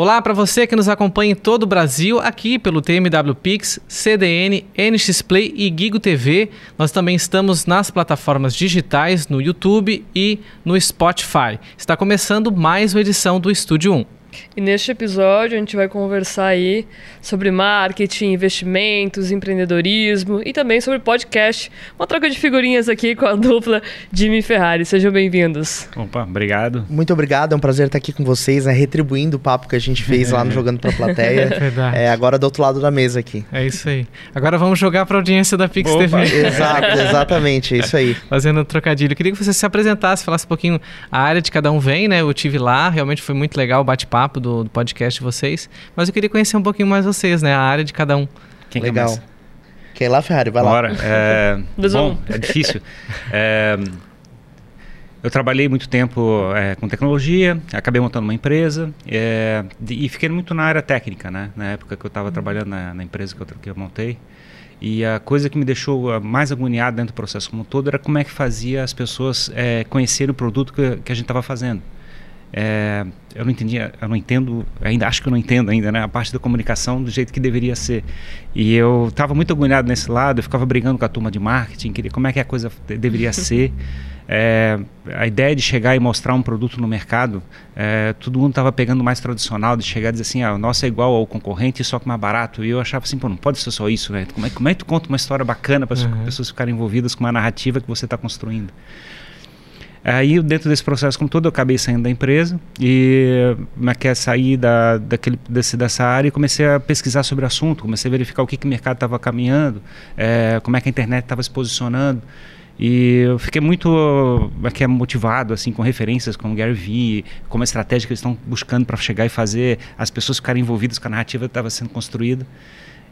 Olá para você que nos acompanha em todo o Brasil, aqui pelo TMW Pix, CDN, NX Play e Gigo TV. Nós também estamos nas plataformas digitais, no YouTube e no Spotify. Está começando mais uma edição do Estúdio 1. E neste episódio a gente vai conversar aí sobre marketing, investimentos, empreendedorismo e também sobre podcast. Uma troca de figurinhas aqui com a dupla Jimmy Ferrari. Sejam bem-vindos. Opa, obrigado. Muito obrigado, é um prazer estar aqui com vocês, né, retribuindo o papo que a gente fez lá no Jogando Pra Plateia. É verdade. É, agora do outro lado da mesa aqui. É isso aí. Agora vamos jogar para a audiência da Pix Opa. TV. Exato, exatamente, é isso aí. Fazendo um trocadilho. Queria que você se apresentasse, falasse um pouquinho a área de cada um vem, né? Eu tive lá, realmente foi muito legal o bate-papo do, do podcast de vocês. Mas eu queria conhecer um pouquinho mais vocês, né? A área de cada um. Quem Legal. começa? Quer ir lá, Ferrari? Vai lá. Bora. É, Dois a bom, é difícil. É, eu trabalhei muito tempo é, com tecnologia, acabei montando uma empresa é, de- e fiquei muito na área técnica, né? Na época que eu estava trabalhando na, na empresa que eu, que eu montei. E a coisa que me deixou ah, mais agoniado dentro do processo como um todo era como é que fazia as pessoas é, conhecerem o produto que, que a gente estava fazendo. É, eu não entendia, eu não entendo, ainda acho que eu não entendo ainda, né? A parte da comunicação do jeito que deveria ser. E eu estava muito agoniado nesse lado, eu ficava brigando com a turma de marketing, queria como é que a coisa de- deveria ser. É, a ideia de chegar e mostrar um produto no mercado, é, todo mundo estava pegando mais tradicional, de chegar e dizer assim, ah, o nosso é igual ao concorrente, só que mais barato. E eu achava assim, pô, não pode ser só isso, né? Como é, como é que tu conta uma história bacana para as Uhum. pessoas ficarem envolvidas com uma narrativa que você está construindo? Aí, dentro desse processo como todo, eu acabei saindo da empresa e quer sair da, daquele, desse, dessa área e comecei a pesquisar sobre o assunto, comecei a verificar o que, que o mercado estava caminhando, eh, como é que a internet estava se posicionando. E eu fiquei muito como é é, motivado assim com referências como Gary Vee, como a estratégia que eles estão buscando para chegar e fazer as pessoas ficarem envolvidas com a narrativa que estava sendo construída.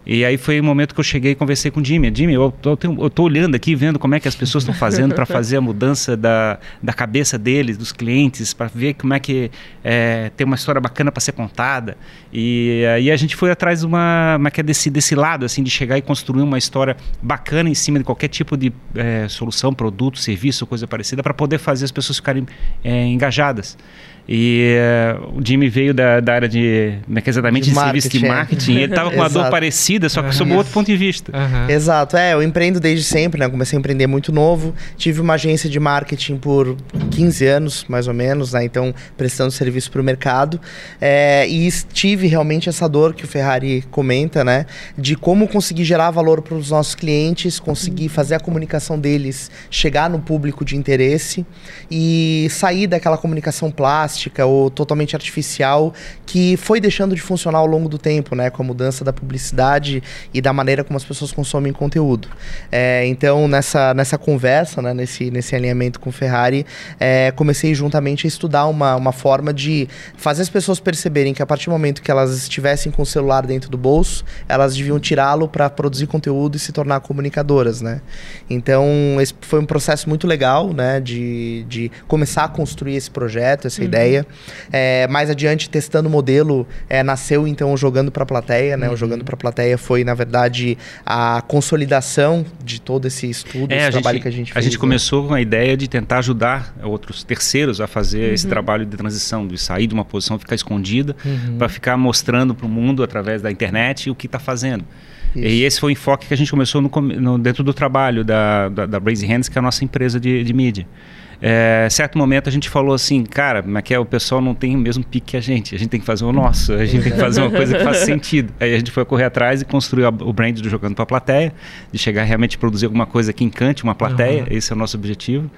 E aí foi o momento que eu cheguei e conversei com o Jimmy. Jimmy, eu tô, eu tenho- eu tô olhando aqui, vendo como é que as pessoas estão fazendo para fazer a mudança da, da cabeça deles, dos clientes, para ver como é que é, tem uma história bacana para ser contada. E aí a gente foi atrás de uma, como é que é desse, desse lado, assim, de chegar e construir uma história bacana em cima de qualquer tipo de é, solução, produto, serviço, coisa parecida, para poder fazer as pessoas ficarem é, engajadas. E é, o Jimmy veio da, da área de, exatamente, De de, serviço de marketing, marketing. ele estava com uma dor parecida, só que sob Aham. outro ponto de vista. Aham. Exato, é, eu empreendo desde sempre, né? Comecei a empreender muito novo. Tive uma agência de marketing por 15 anos, mais ou menos, né? Então, prestando serviço para o mercado. É, e tive realmente essa dor que o Ferrari comenta, né? De como conseguir gerar valor para os nossos clientes, conseguir fazer a comunicação deles chegar no público de interesse e sair daquela comunicação plástica ou totalmente artificial que foi deixando de funcionar ao longo do tempo, né? Com a mudança da publicidade e da maneira como as pessoas consomem conteúdo. É, então, nessa, nessa conversa, né, nesse, nesse alinhamento com o Ferrari, é, comecei juntamente a estudar uma, uma forma de fazer as pessoas perceberem que a partir do momento que elas estivessem com o celular dentro do bolso, elas deviam tirá-lo para produzir conteúdo e se tornar comunicadoras, né? Então, esse foi um processo muito legal, né, de, de começar a construir esse projeto, essa ideia. É, mais adiante, testando o modelo, é, nasceu então o Jogando para a Plateia, né? O Jogando para a Plateia foi, na verdade, a consolidação de todo esse estudo, esse É, a trabalho gente, que a gente a fez. gente né? começou com a ideia de tentar ajudar outros terceiros a fazer esse trabalho de transição, de sair de uma posição, ficar escondida, Uhum. para ficar mostrando para o mundo através da internet o que está fazendo. Isso. E esse foi o enfoque que a gente começou no no- dentro do trabalho da, da, da Raise Hands, que é a nossa empresa de, de mídia. É, certo momento a gente falou assim, cara, é, o pessoal não tem o mesmo pique que a gente, a gente tem que fazer o nosso, a gente tem que fazer uma coisa que faça sentido. Aí a gente foi correr atrás e construiu a- o brand do Jogando para a Plateia, de chegar realmente a produzir alguma coisa que encante uma plateia, Uhum. esse é o nosso objetivo.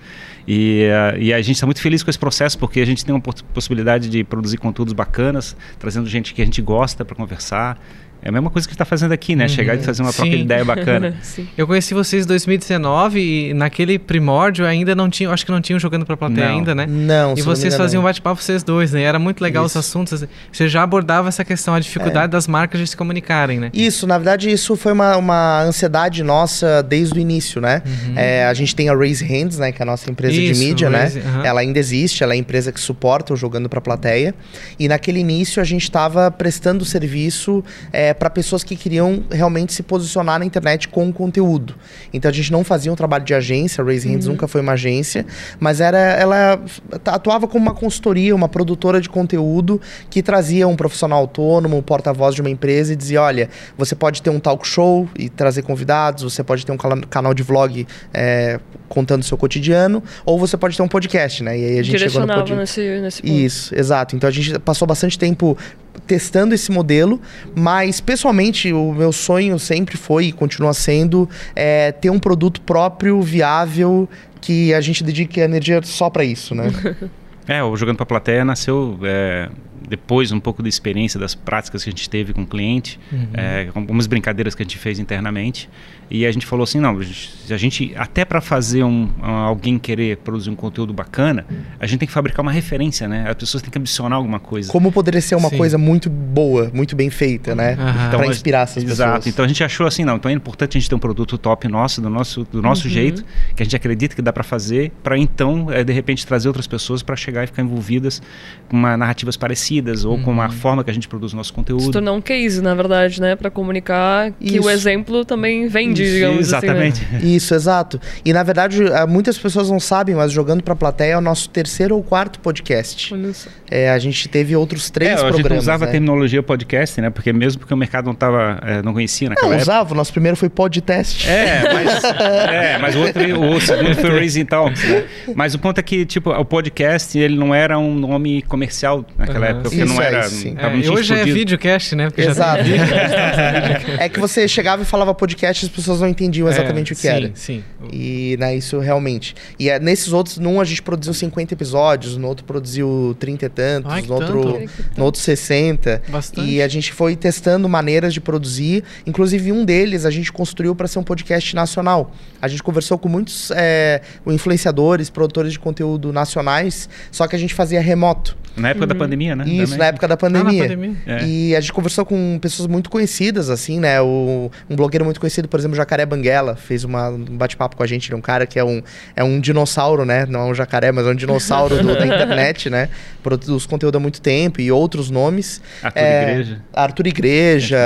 E, ah, e a gente está muito feliz com esse processo, porque a gente tem uma poss- possibilidade de produzir conteúdos bacanas, trazendo gente que a gente gosta para conversar. É a mesma coisa que a gente está fazendo aqui, né? Uhum. Chegar e fazer uma troca Sim. de ideia bacana. Sim. Eu conheci vocês em 2019 e naquele primórdio ainda não tinha, acho que não tinham jogando pra plateia Não. ainda, né? Não, E não vocês engano, faziam um não. bate-papo vocês dois, né? Era muito legal os Isso. assuntos. assim. Você já abordava essa questão, a dificuldade É. das marcas de se comunicarem, né? Isso, na verdade, isso foi uma, uma ansiedade nossa desde o início, né? É, a gente tem a Raise Hands, né? Que é a nossa empresa Uhum. Isso, de mídia, Raise, né? aham. Ela ainda existe, ela é a empresa que suporta o Jogando pra Plateia. E naquele início a gente estava prestando serviço é, para pessoas que queriam realmente se posicionar na internet com conteúdo. Então a gente não fazia um trabalho de agência, a Raise Hands nunca foi uma agência, mas era ela atuava como uma consultoria, uma produtora de conteúdo que trazia um profissional autônomo, um porta-voz de uma empresa e dizia: olha, você pode ter um talk show e trazer convidados, você pode ter um canal de vlog é, contando o seu cotidiano, ou você pode ter um podcast, né? E aí a gente chegou no podcast. nesse, nesse ponto. Isso, exato. Então a gente passou bastante tempo testando esse modelo, mas pessoalmente o meu sonho sempre foi e continua sendo é, ter um produto próprio, viável, que a gente dedique energia só para isso, né? É, o Jogando para a Plateia nasceu é, depois um pouco da experiência, das práticas que a gente teve com o cliente, é, com algumas brincadeiras que a gente fez internamente. E a gente falou assim, não, a gente- a gente, até para fazer um, alguém querer produzir um conteúdo bacana, a gente tem que fabricar uma referência, né? As pessoas têm que adicionar alguma coisa. Como poderia ser uma Sim. coisa muito boa, muito bem feita, né? Aham. Pra a- inspirar essas Exato. pessoas. Então a gente achou assim, não, então é importante a gente ter um produto top nosso, do nosso, do nosso jeito, que a gente acredita que dá para fazer, para então, é, de repente, trazer outras pessoas para chegar e ficar envolvidas com uma, narrativas parecidas ou com uma forma que a gente produz o nosso Se conteúdo. tornar um case, na verdade, né? Pra comunicar que Isso. o exemplo também vende, Isso, digamos Exatamente. assim. Né? Isso, exato. E na verdade, ah, muitas pessoas não sabem, mas jogando pra plateia é o nosso terceiro ou quarto podcast. Olha só. É, a gente teve outros três É, a gente programas. não usava né? a terminologia podcast, né? Porque mesmo porque o mercado não tava, é, não conhecia naquela Não, época. usava. O nosso primeiro foi podcast. É, mas, é, mas o outro, o segundo foi o Raising Talks, né? Mas o ponto é que, tipo, o podcast, ele não era um nome comercial naquela Aham. época, porque Isso, não é, era... isso, sim. tava- É, não e hoje é explodido. videocast, né? Porque já Exato. vídeo. é que você chegava e falava podcast e as pessoas não entendiam exatamente É, o que sim, era. Sim, E né, isso realmente. E é, nesses outros, num a gente produziu 50 episódios, no outro produziu 30 e tantos, Ai, no, outro, tanto. no outro 60. Bastante. E a gente foi testando maneiras de produzir. Inclusive, um deles a gente construiu para ser um podcast nacional. A gente conversou com muitos é, influenciadores, produtores de conteúdo nacionais, só que a gente fazia remoto. Na época da pandemia, né? Isso, Também. na época da Ah, pandemia. na pandemia. É. E a gente conversou com pessoas muito conhecidas, assim, né? O, um blogueiro muito conhecido, por exemplo, Jacaré Banguela, fez uma, um bate-papo com a gente. Ele é um cara que é um, é um dinossauro, né? Não é um jacaré, mas é um dinossauro do- da internet, né? Produz conteúdo há muito tempo e outros nomes. Arthur É, Igreja. Arthur Igreja,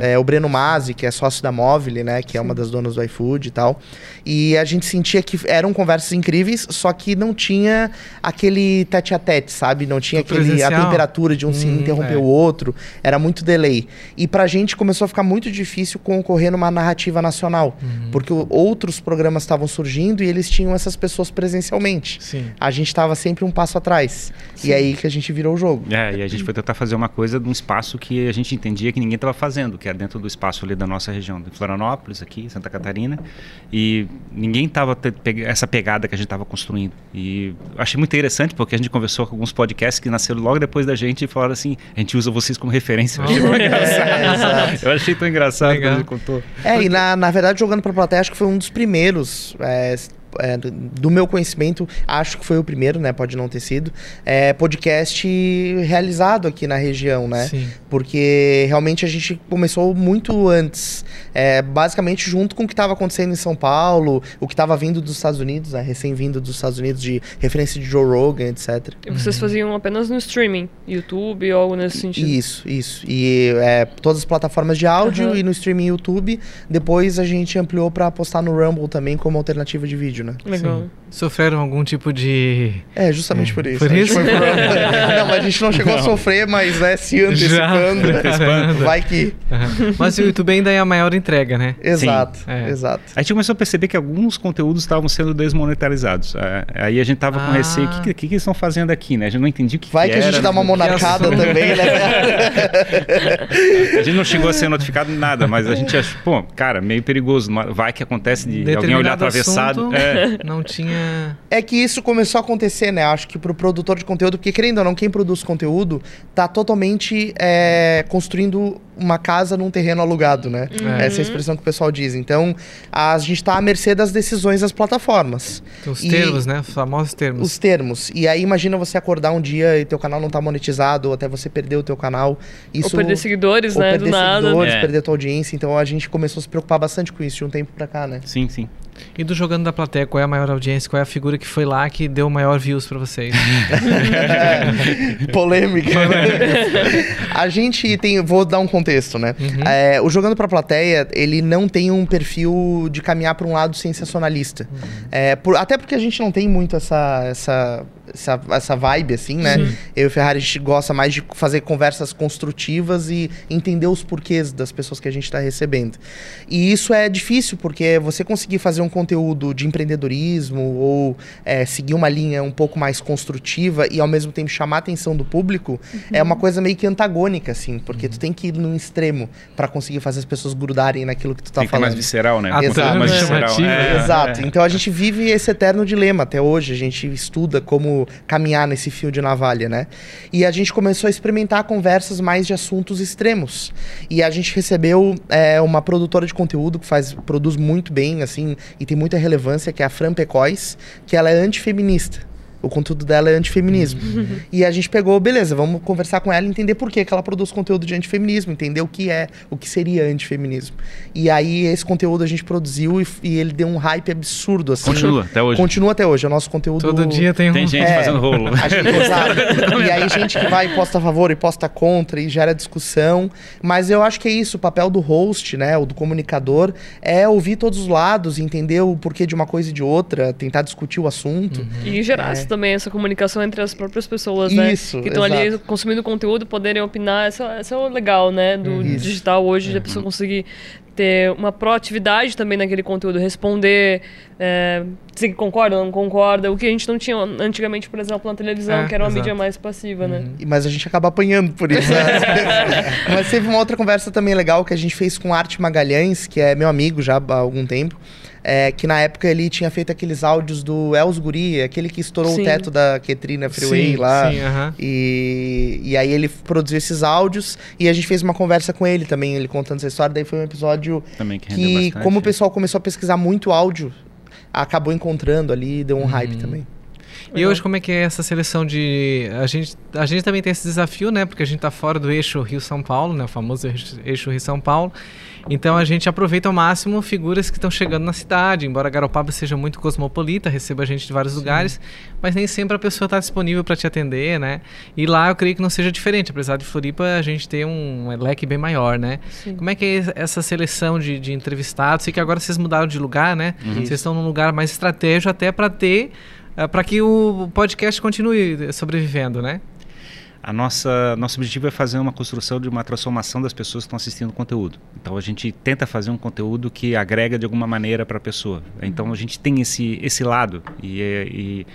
É, é, o Breno Masi, que é sócio da Móvel, né? Que é uma das donas do iFood e tal. E a gente sentia que eram conversas incríveis, só que não tinha aquele tete a tete, sabe? Não tinha aquele, a temperatura de um se Hum, interromper é. o outro. Era muito delay. E pra gente começou a ficar muito difícil concorrer numa narrativa nacional. Uhum. Porque outros programas estavam surgindo e eles tinham essas pessoas presencialmente. Sim. A gente estava sempre um passo atrás. E aí que a gente virou o jogo. É, e a gente foi tentar fazer uma coisa num espaço que a gente entendia que ninguém estava fazendo, que era dentro do espaço ali da nossa região, de Florianópolis, aqui, Santa Catarina, e ninguém estava essa pegada que a gente estava construindo. E achei muito interessante, porque a gente conversou com alguns podcasts que nasceram logo depois da gente e falaram assim, a gente usa vocês como referência. Eu achei tão engraçado. Eu achei tão engraçado Legal. quando ele contou. É, e na, na verdade, jogando pra plateia, acho que foi um dos primeiros. é, é, do meu conhecimento, acho que foi o primeiro, né? Pode não ter sido. É, podcast realizado aqui na região, né? Sim. Porque realmente a gente começou muito antes. É, basicamente junto com o que estava acontecendo em São Paulo, o que estava vindo dos Estados Unidos, né? Recém-vindo dos Estados Unidos, de referência de Joe Rogan, etc. E vocês faziam apenas no streaming, YouTube ou algo nesse sentido? Isso, isso. E é, todas as plataformas de áudio Aham. e no streaming YouTube. Depois a gente ampliou para postar no Rumble também como alternativa de vídeo, né? Legal. Sim. Sofreram algum tipo de. É, justamente É, por isso. por gente isso? Rumble. não, mas a gente não chegou a sofrer, mas né, se antecipando. Já, caramba. vai que. Aham. Mas o YouTube ainda é a maior entrega, né? Exato, É. exato. A gente começou a perceber que alguns conteúdos estavam sendo desmonetarizados. É, aí a gente tava com Ah. receio, o que, que, que eles estão fazendo aqui, né? A gente não entendia o que Vai que que a gente era, dá uma né? monarcada também, né? A gente não chegou a ser notificado em nada, mas a gente achou, pô, cara, meio perigoso. Vai que acontece de alguém olhar atravessado. assunto É. Não tinha. É que isso começou a acontecer, né? Acho que pro produtor de conteúdo, porque querendo ou não, quem produz conteúdo tá totalmente é, construindo uma casa num terreno alugado, né? É. Essa é a expressão que o pessoal diz. Então, a gente tá à mercê das decisões das plataformas. Os E- termos, né? Os famosos termos. Os termos. E aí, imagina você acordar um dia e teu canal não tá monetizado, ou até você perder o teu canal. Isso, Ou perder seguidores, ou né? perder Do nada. seguidores, É. perder tua audiência. Então, a gente começou a se preocupar bastante com isso de um tempo pra cá, né? Sim, sim. E do Jogando da Plateia, qual é a maior audiência? Qual é a figura que foi lá que deu maior views para vocês? Polêmica. a gente tem, vou dar um contexto, né? Uhum. É, o Jogando pra Plateia, ele não tem um perfil de caminhar para um lado sensacionalista. Uhum. É, por- até porque a gente não tem muito essa, essa, essa, essa vibe, assim, né? Eu e o Ferrari, a gente gosta mais de fazer conversas construtivas e entender os porquês das pessoas que a gente está recebendo. E isso é difícil, porque você conseguir fazer um conteúdo de empreendedorismo ou é, seguir uma linha um pouco mais construtiva e ao mesmo tempo chamar a atenção do público é uma coisa meio que antagônica, assim, porque tu tem que ir no extremo para conseguir fazer as pessoas grudarem naquilo que tu tá Tem que ter mais falando. visceral, né? Tá. mais É. visceral. Chamativo, É, Exato. é. Então a gente vive esse eterno dilema até hoje. A gente estuda como caminhar nesse fio de navalha, né? E a gente começou a experimentar conversas mais de assuntos extremos. E a gente recebeu é, uma produtora de conteúdo que faz, produz muito bem, assim, e tem muita relevância, que é a Fran Pecóis, que ela é antifeminista. O conteúdo dela é antifeminismo. E a gente pegou, beleza, vamos conversar com ela e entender por que, que ela produz conteúdo de antifeminismo, entender o que é, o que seria antifeminismo. E aí esse conteúdo a gente produziu e, e ele deu um hype absurdo, assim. Continua até hoje. Continua até hoje. É o nosso conteúdo. Todo dia tem um. Tem gente É. fazendo rolo. A gente, exato. E aí, gente que vai e posta a favor e posta contra e gera discussão. Mas eu acho que é isso. O papel do host, né? O do comunicador é ouvir todos os lados, entender o porquê de uma coisa e de outra, tentar discutir o assunto. E gerar É. também essa comunicação entre as próprias pessoas, né? Isso, Que estão ali consumindo conteúdo, poderem opinar. Isso, isso é o legal, né? Do Isso. digital hoje, da pessoa conseguir ter uma proatividade também naquele conteúdo, responder, é, que concorda ou não concorda, o que a gente não tinha antigamente, por exemplo, na televisão, É, que era uma exato. mídia mais passiva, né? E- Mas a gente acaba apanhando por isso. né? Mas teve uma outra conversa também legal que a gente fez com Arte Magalhães, que é meu amigo já há algum tempo. É, que na época ele tinha feito aqueles áudios do Els Guri, aquele que estourou Sim. o teto da Ketrina Freeway sim, lá. Sim, aham. E, e aí ele produziu esses áudios e a gente fez uma conversa com ele também, ele contando essa história. Daí foi um episódio Também que que, bastante. como o pessoal começou a pesquisar muito áudio, acabou encontrando ali e deu um hype também. E hoje como é que é essa seleção de a gente a gente também tem esse desafio, né? Porque a gente tá fora do eixo Rio São Paulo, né? O famoso eixo- eixo Rio São Paulo. Então a gente aproveita ao máximo figuras que estão chegando na cidade, embora Garopaba seja muito cosmopolita, receba gente de vários lugares, mas nem sempre a pessoa está disponível para te atender, né? E lá eu creio que não seja diferente, apesar de Floripa a gente ter um leque bem maior, né? Sim. Como é que é essa seleção de, de entrevistados? Sei que agora vocês mudaram de lugar, né? Vocês estão num lugar mais estratégico até para ter para que o podcast continue sobrevivendo, né? A nossa nosso objetivo é fazer uma construção de uma transformação das pessoas que estão assistindo o conteúdo. Então a gente tenta fazer um conteúdo que agrega de alguma maneira para a pessoa. Então a gente tem esse esse lado e, e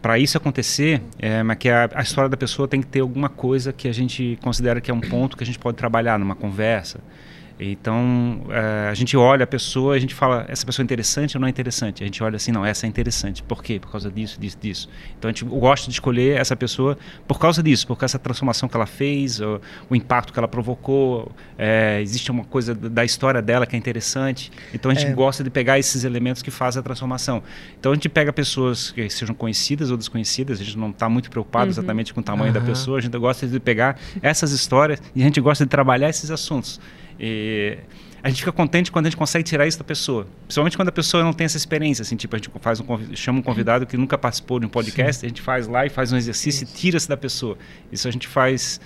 para isso acontecer, é, mas que a, a história da pessoa tem que ter alguma coisa que a gente considera que é um ponto que a gente pode trabalhar numa conversa. Então, eh, a gente olha a pessoa, a gente fala, essa pessoa é interessante ou não é interessante? A gente olha assim, não, essa é interessante. Por quê? Por causa disso, disso, disso. Então, a gente gosta de escolher essa pessoa por causa disso, por causa dessa transformação que ela fez, o, o impacto que ela provocou, eh, existe uma coisa da da história dela que é interessante. Então, a gente É. gosta de pegar esses elementos que fazem a transformação. Então, a gente pega pessoas que sejam conhecidas ou desconhecidas, a gente não está muito preocupado exatamente com o tamanho da Aham. pessoa, a gente gosta de pegar essas histórias e a gente gosta de trabalhar esses assuntos. E a gente fica contente quando a gente consegue tirar isso da pessoa. Principalmente quando a pessoa não tem essa experiência, assim, tipo, a gente faz um, chama um convidado que nunca participou de um podcast, a gente faz lá e faz um exercício e tira-se da pessoa. Isso a gente faz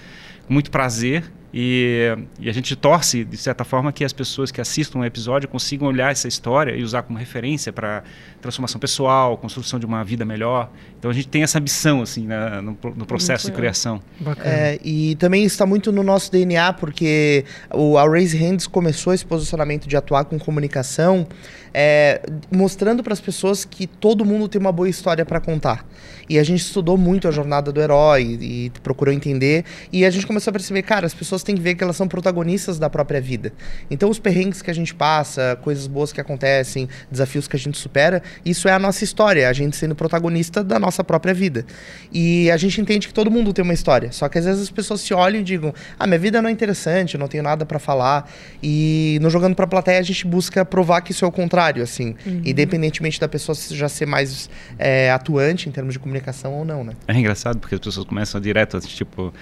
com muito prazer e, e a gente torce, de certa forma, que as pessoas que assistam o episódio consigam olhar essa história e usar como referência para transformação pessoal, construção de uma vida melhor. Então a gente tem essa ambição, assim, na- no, no processo de criação. Bacana. É, e também está muito no nosso DNA, porque o, a Raise Hands começou esse posicionamento de atuar com comunicação, é, mostrando para as pessoas que todo mundo tem uma boa história para contar. E a gente estudou muito a jornada do herói e, procurou entender. E a gente começou a perceber, cara, as pessoas têm que ver que elas são protagonistas da própria vida. Então, os perrengues que a gente passa, coisas boas que acontecem, desafios que a gente supera, isso é a nossa história, a gente sendo protagonista da nossa própria vida. E a gente entende que todo mundo tem uma história. Só que às vezes as pessoas se olham e digam: ah, minha vida não é interessante, eu não tenho nada para falar. E no Jogando pra Plateia a gente busca provar que isso é o contrário, assim. Independentemente da pessoa já ser mais é, atuante em termos de comunicação ou não, né? É engraçado porque as pessoas começam direto, tipo,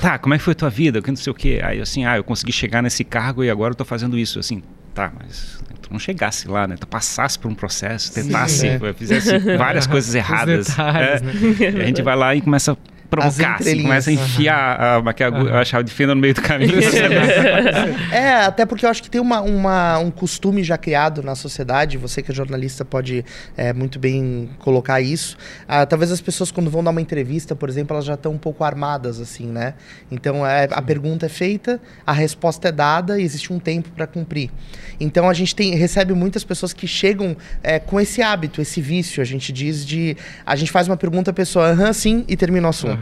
tá, como é que foi tua vida? Que não sei o quê. Aí assim, ah, eu consegui chegar nesse cargo e agora eu tô fazendo isso. Assim, tá, mas tu não chegasse lá, né? Tu passasse por um processo, tentasse, Sim, é. fizesse várias coisas erradas. detalhes, é. né? a gente vai lá e começa a provocar, assim, começa a enfiar a, a, a, a chave de fenda no meio do caminho. É, até porque eu acho que tem uma, uma- um costume já criado na sociedade, você que é jornalista pode é, muito bem colocar isso. Ah, talvez as pessoas, quando vão dar uma entrevista, por exemplo, elas já estão um pouco armadas, assim, né? Então é, a pergunta é feita, a resposta é dada e existe um tempo para cumprir. Então a gente tem, recebe muitas pessoas que chegam é, com esse hábito, esse vício, a gente diz de. A gente faz uma pergunta, a pessoa, aham, sim, e termina o assunto.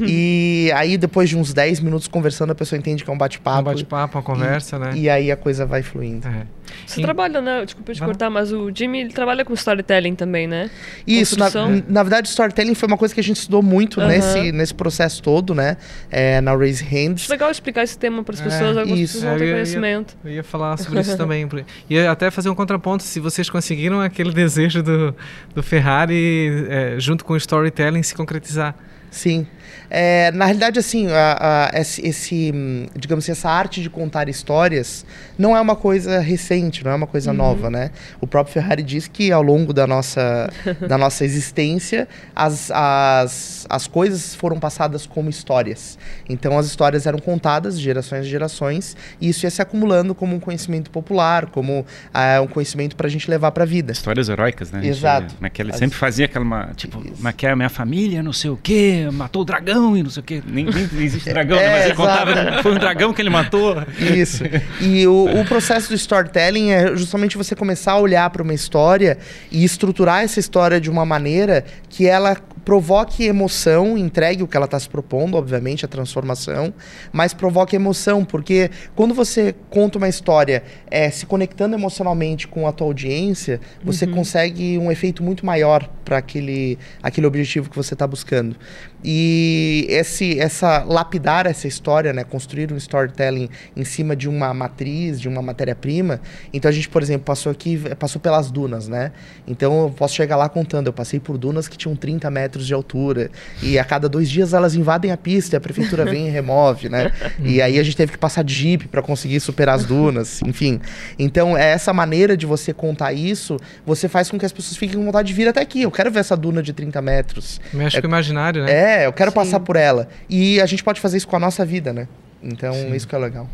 E aí, depois de uns 10 minutos conversando, a pessoa entende que é um Um bate-papo. bate-papo, uma conversa, né? E aí a coisa vai fluindo. É. Você Em- trabalha, né? Desculpa te cortar, mas o Jimmy ele trabalha com storytelling também, né? Isso, na, na verdade, storytelling foi uma coisa que a gente estudou muito Aham. nesse, nesse processo todo, né? É, na Raise Hands. Acho legal explicar esse tema para as É, pessoas, algumas isso. pessoas não É, eu têm ia- conhecimento. Eu ia falar sobre isso também. E até fazer um contraponto, se vocês conseguiram aquele desejo do, do Ferrari, é, junto com o storytelling, se concretizar. Sim. É, na realidade, assim, a- a- esse, esse, digamos assim, essa arte de contar histórias não é uma coisa recente, não é uma coisa nova, né? O próprio Ferrari diz que ao longo da nossa, da nossa existência, as, as, as coisas foram passadas como histórias. Então, as histórias eram contadas de gerações em gerações e isso ia se acumulando como um conhecimento popular, como ah, um conhecimento para a gente levar para a vida. Histórias heróicas, né? Gente, Exato. Que ele As- sempre fazia aquela, uma, tipo, Isso. é, minha família, não sei o quê, matou o dragão e não sei o quê. Nem, nem existe dragão, né? É, Mas ele exato. contava foi um dragão que ele matou. Isso. E o, o processo do storytelling é justamente você começar a olhar para uma história e estruturar essa história de uma maneira que ela provoque emoção, entregue o que ela está se propondo, obviamente, a transformação, mas provoque emoção, porque quando você conta uma história é, se conectando emocionalmente com a tua audiência, você consegue um efeito muito maior para aquele, aquele objetivo que você está buscando. E esse, essa lapidar essa história, né, construir um storytelling em cima de uma matriz, de uma matéria-prima. Então a gente, por exemplo, passou aqui, passou pelas dunas, né? Então eu posso chegar lá contando, eu passei por dunas que tinham 30 metros de altura e a cada dois dias elas invadem a pista e a prefeitura vem e remove, né? E aí a gente teve que passar de jeep para conseguir superar as dunas, enfim. Então é essa maneira de você contar isso, você faz com que as pessoas fiquem com vontade de vir até aqui. Eu quero ver essa duna de 30 metros. Mexe com o imaginário, né? É, eu quero Sim. passar por ela. E a gente pode fazer isso com a nossa vida, né? Então, isso que é legal.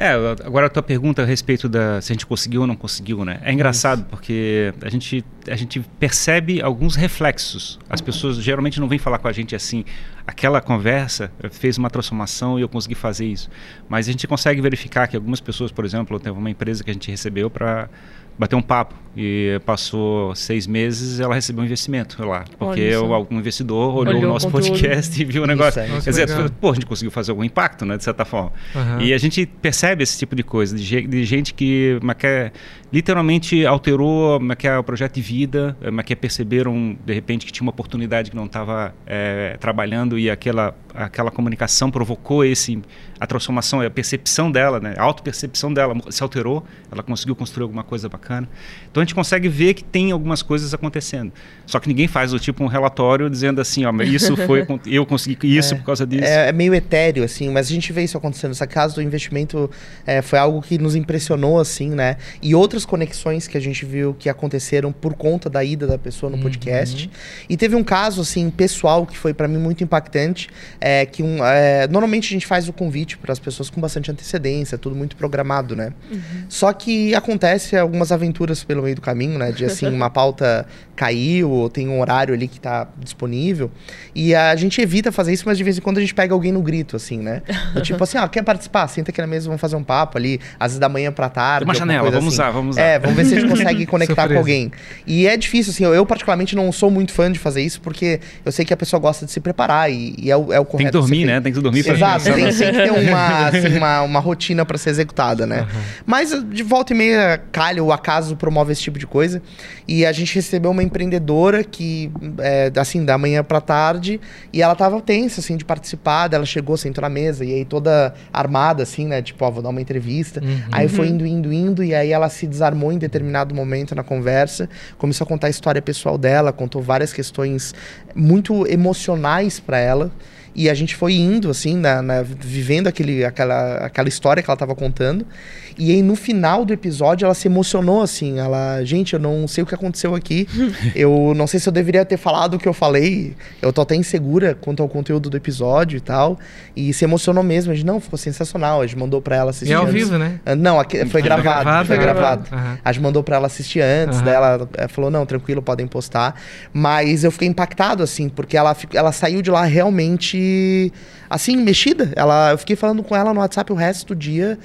É, agora a tua pergunta a respeito da se a gente conseguiu ou não conseguiu, né? É engraçado porque a gente, a gente percebe alguns reflexos. As pessoas geralmente não vêm falar com a gente assim, aquela conversa fez uma transformação e eu consegui fazer isso. Mas a gente consegue verificar que algumas pessoas, por exemplo, teve uma empresa que a gente recebeu para bater um papo e passou seis meses ela recebeu um investimento lá porque algum investidor olhou, Olhou o nosso podcast e viu o Isso, negócio. é. Nossa, Quer dizer, legal. pô, a gente conseguiu fazer algum impacto, né, de certa forma. Aham. E a gente percebe esse tipo de coisa, de, de gente que, mas que literalmente alterou mas que é o projeto de vida, eh, que perceberam de repente que tinha uma oportunidade que não estava trabalhando e aquela, aquela comunicação provocou esse a transformação, a percepção dela, né, a autopercepção dela se alterou, ela conseguiu construir alguma coisa bacana. Então a gente consegue ver que tem algumas coisas acontecendo. Só que ninguém faz o tipo um relatório dizendo assim, ó, mas isso foi eu consegui isso por causa disso. É, é meio etéreo, assim, mas a gente vê isso acontecendo. Essa casa do investimento é, foi algo que nos impressionou, assim, né? E outras conexões que a gente viu que aconteceram por conta da ida da pessoa no Uhum. podcast. E teve um caso, assim, pessoal que foi para mim muito impactante. É, que um, é, normalmente a gente faz o convite para as pessoas com bastante antecedência, tudo muito programado, né? Só que acontece algumas aventuras pelo meio do caminho, né? De assim, uma pauta caiu, ou tem um horário ali que tá disponível. E a gente evita fazer isso, mas de vez em quando a gente pega alguém no grito, assim, né? Do tipo assim, ó, quer participar? Senta aqui na mesa, vamos fazer um papo ali, às vezes da manhã pra tarde. Uma alguma janela, coisa vamos assim. usar, vamos usar. É, vamos ver se a gente consegue conectar com alguém. E é difícil, assim, eu, eu particularmente não sou muito fã de fazer isso, porque eu sei que a pessoa gosta de se preparar e, e é, o, é o correto. Tem que dormir, né? Tem que dormir pra Exato, tem, tem que ter uma, assim, uma, uma rotina para ser executada, né? Mas de volta e meia, calha, o acaso promove esse tipo de coisa. E a gente recebeu uma empreendedora que, é, assim, da manhã pra tarde, e ela tava tensa, assim, de participar. Ela chegou, sentou na mesa, e aí toda armada, assim, né? Tipo, ó, vou dar uma entrevista. Aí foi indo, indo, indo, e aí ela se desarmou em determinado momento na conversa, começou a contar a história pessoal dela, contou várias questões muito emocionais para ela. E a gente foi indo, assim, na, na- vivendo aquele, aquela, aquela história que ela tava contando. E aí, no final do episódio, ela se emocionou, assim. Ela, gente, eu não sei o que aconteceu aqui. eu não sei se eu deveria ter falado o que eu falei. Eu tô até insegura quanto ao conteúdo do episódio e tal. E se emocionou mesmo. A gente, não, ficou sensacional. A gente mandou pra ela assistir. E ao antes. vivo, né? Ah, Não, aqui, foi gravado. gravado, foi né? gravado. Aham. A gente mandou pra ela assistir antes, Aham. daí ela eh, falou, não, tranquilo, podem postar. Mas eu fiquei impactado, assim, porque ela, ela saiu de lá realmente, assim, mexida. Ela, eu fiquei falando com ela no WhatsApp o resto do dia,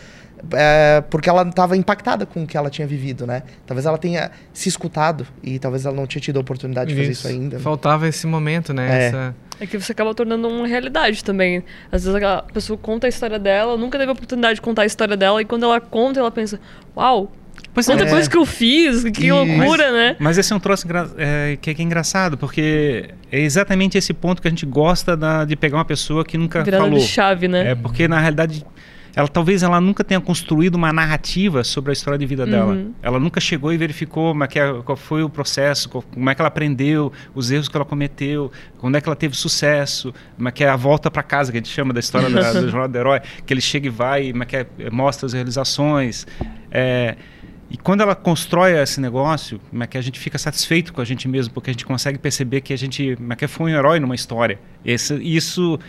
eh, porque ela tava impactada com o que ela tinha vivido, né? Talvez ela tenha se escutado e talvez ela não tinha tido a oportunidade de fazer isso ainda. né? Faltava esse momento, né? É. Essa- É que você acaba tornando uma realidade também. Às vezes a pessoa conta a história dela, nunca teve a oportunidade de contar a história dela, e quando ela conta, ela pensa, uau, Pois quanta é. coisa que eu fiz, que E- loucura, né? Mas esse é um troço é, que, é, que é engraçado, porque é exatamente esse ponto que a gente gosta da- de pegar uma pessoa que nunca Virada falou. de chave, né? É porque na realidade ela talvez ela nunca tenha construído uma narrativa sobre a história de vida dela. Uhum. Ela nunca chegou e verificou como é que é- qual foi o processo, qual- como é que ela aprendeu, os erros que ela cometeu, quando é que ela teve sucesso, como é que é a volta para casa que a gente chama da história da, do jornal do herói, que ele chega e vai, como é que é, mostra as realizações. É, e quando ela constrói esse negócio, como é que a gente fica satisfeito com a gente mesmo, porque a gente consegue perceber que a gente como é que foi um herói numa história. Esse, isso,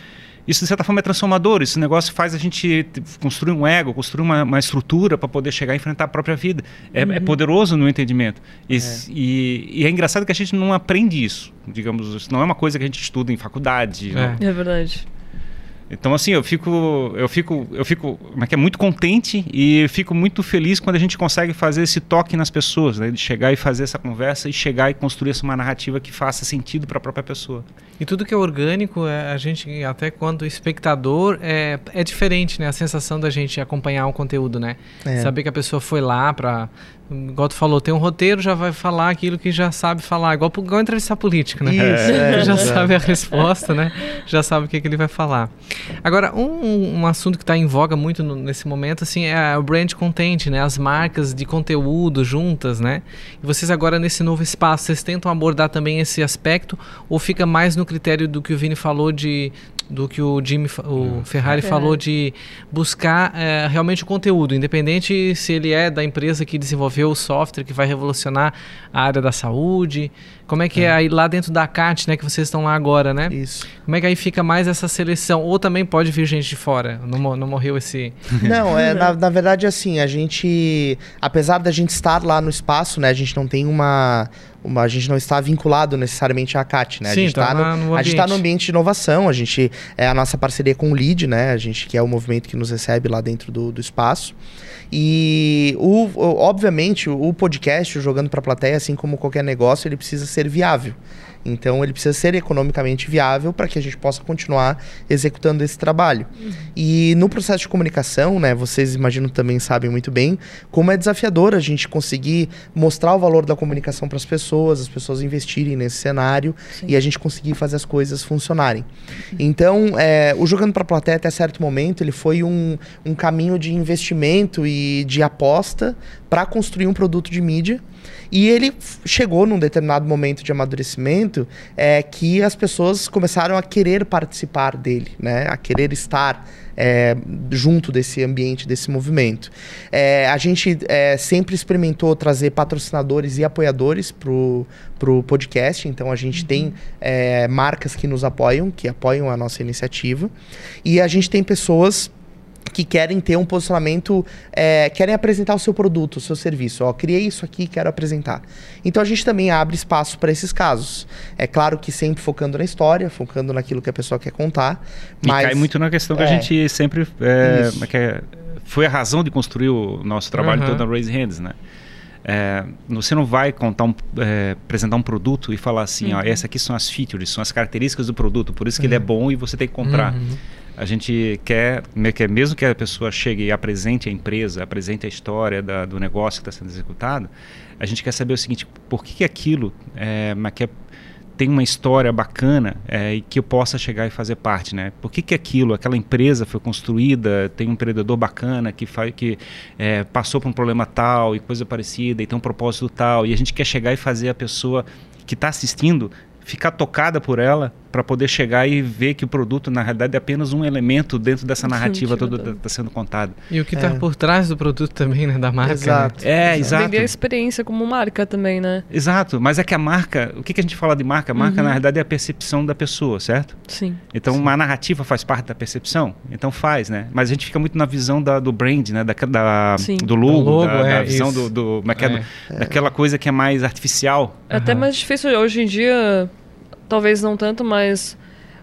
isso de certa forma é transformador. Esse negócio faz a gente construir um ego, construir uma, uma estrutura para poder chegar e enfrentar a própria vida. É, é poderoso no entendimento. E, s- e- e é engraçado que a gente não aprende isso. Digamos, isso não é uma coisa que a gente estuda em faculdade. né? É. É verdade. Então assim, eu fico, eu fico, eu fico, como é que é muito contente e fico muito feliz quando a gente consegue fazer esse toque nas pessoas, né? De chegar e fazer essa conversa e chegar e construir essa uma narrativa que faça sentido para a própria pessoa. E tudo que é orgânico, é, a gente, até quando espectador, é, é diferente, né? A sensação da gente acompanhar um conteúdo, né? É. Saber que a pessoa foi lá pra. Igual tu falou, tem um roteiro, já vai falar aquilo que já sabe falar. Igual, igual entrevistar político, né? Isso, é, já exato. sabe a resposta, né? Já sabe o que, que ele vai falar. Agora, um, um assunto que está em voga muito no- nesse momento, assim, é o brand content, né? As marcas de conteúdo juntas, né? E vocês agora nesse novo espaço, vocês tentam abordar também esse aspecto ou fica mais no critério do que o Vini falou de do que o Jimmy, o Ferrari Ferrari. falou de buscar eh, realmente o conteúdo, independente se ele é da empresa que desenvolveu o software que vai revolucionar a área da saúde. Como é que é, aí lá dentro da CAT, né, que vocês estão lá agora, né? Isso. Como é que aí fica mais essa seleção? Ou também pode vir gente de fora? Não, não morreu esse. Não, é, na, na verdade, assim, a gente, apesar da gente estar lá no espaço, né, a gente não tem uma, uma a gente não está vinculado necessariamente à CAT, né? Sim, a gente tá tá no, no a gente tá ambiente. no ambiente de inovação, a gente é a nossa parceria com o LEAD, né? A gente que é o movimento que nos recebe lá dentro do, do espaço. E o, o- obviamente o podcast, o jogando para a plateia, assim como qualquer negócio, ele precisa ser viável. Então ele precisa ser economicamente viável para que a gente possa continuar executando esse trabalho. E no processo de comunicação, né, vocês imagino também sabem muito bem como é desafiador a gente conseguir mostrar o valor da comunicação para as pessoas, as pessoas investirem nesse cenário Sim. e a gente conseguir fazer as coisas funcionarem. Então, é, o jogando para a plateia até certo momento ele foi um, um caminho de investimento e de aposta para construir um produto de mídia. E ele chegou num determinado momento de amadurecimento é, que as pessoas começaram a querer participar dele, né? A querer estar é, junto desse ambiente, desse movimento. É, a gente é, sempre experimentou trazer patrocinadores e apoiadores pro, pro podcast, então a gente tem é, marcas que nos apoiam, que apoiam a nossa iniciativa, e a gente tem pessoas que querem ter um posicionamento, é, querem apresentar o seu produto, o seu serviço. Ó, criei isso aqui, quero apresentar. Então a gente também abre espaço para esses casos. É claro que sempre focando na história, focando naquilo que a pessoa quer contar. E Mas cai muito na questão que É. a gente sempre é, que é- foi a razão de construir o nosso trabalho Aham. todo na Raise Hands, né? É, você não vai contar um, é, apresentar um produto e falar assim, ó, essas aqui são as features, são as características do produto, por isso que ele é bom e você tem que comprar. Uhum. A gente quer, me- quer, mesmo que a pessoa chegue e apresente a empresa, apresente a história da- do negócio que está sendo executado, a gente quer saber o seguinte: por que, que aquilo é, que é- tem uma história bacana é, e que eu possa chegar e fazer parte, né? Por que, que aquilo, aquela empresa foi construída, tem um empreendedor bacana que, faz, que é, passou por um problema tal e coisa parecida e tem um propósito tal, e a gente quer chegar e fazer a pessoa que está assistindo ficar tocada por ela para poder chegar e ver que o produto, na realidade, é apenas um elemento dentro dessa narrativa toda que está sendo contada. E o que está é. por trás do produto também, né? Da marca. Exato. Né? É, exato. Vender a experiência como marca também, né? Exato. Mas é que a marca, o que, que a gente fala de marca? A marca, uhum. na realidade, é a percepção da pessoa, certo? Sim. Então, Sim. uma narrativa faz parte da percepção. Então, faz, né? Mas a gente fica muito na visão da, do brand, né? Da, da do logo, do logo da, é, da, visão do, do, é é, é. daquela coisa que é mais artificial. É uhum. até mais difícil hoje em dia, talvez não tanto, mas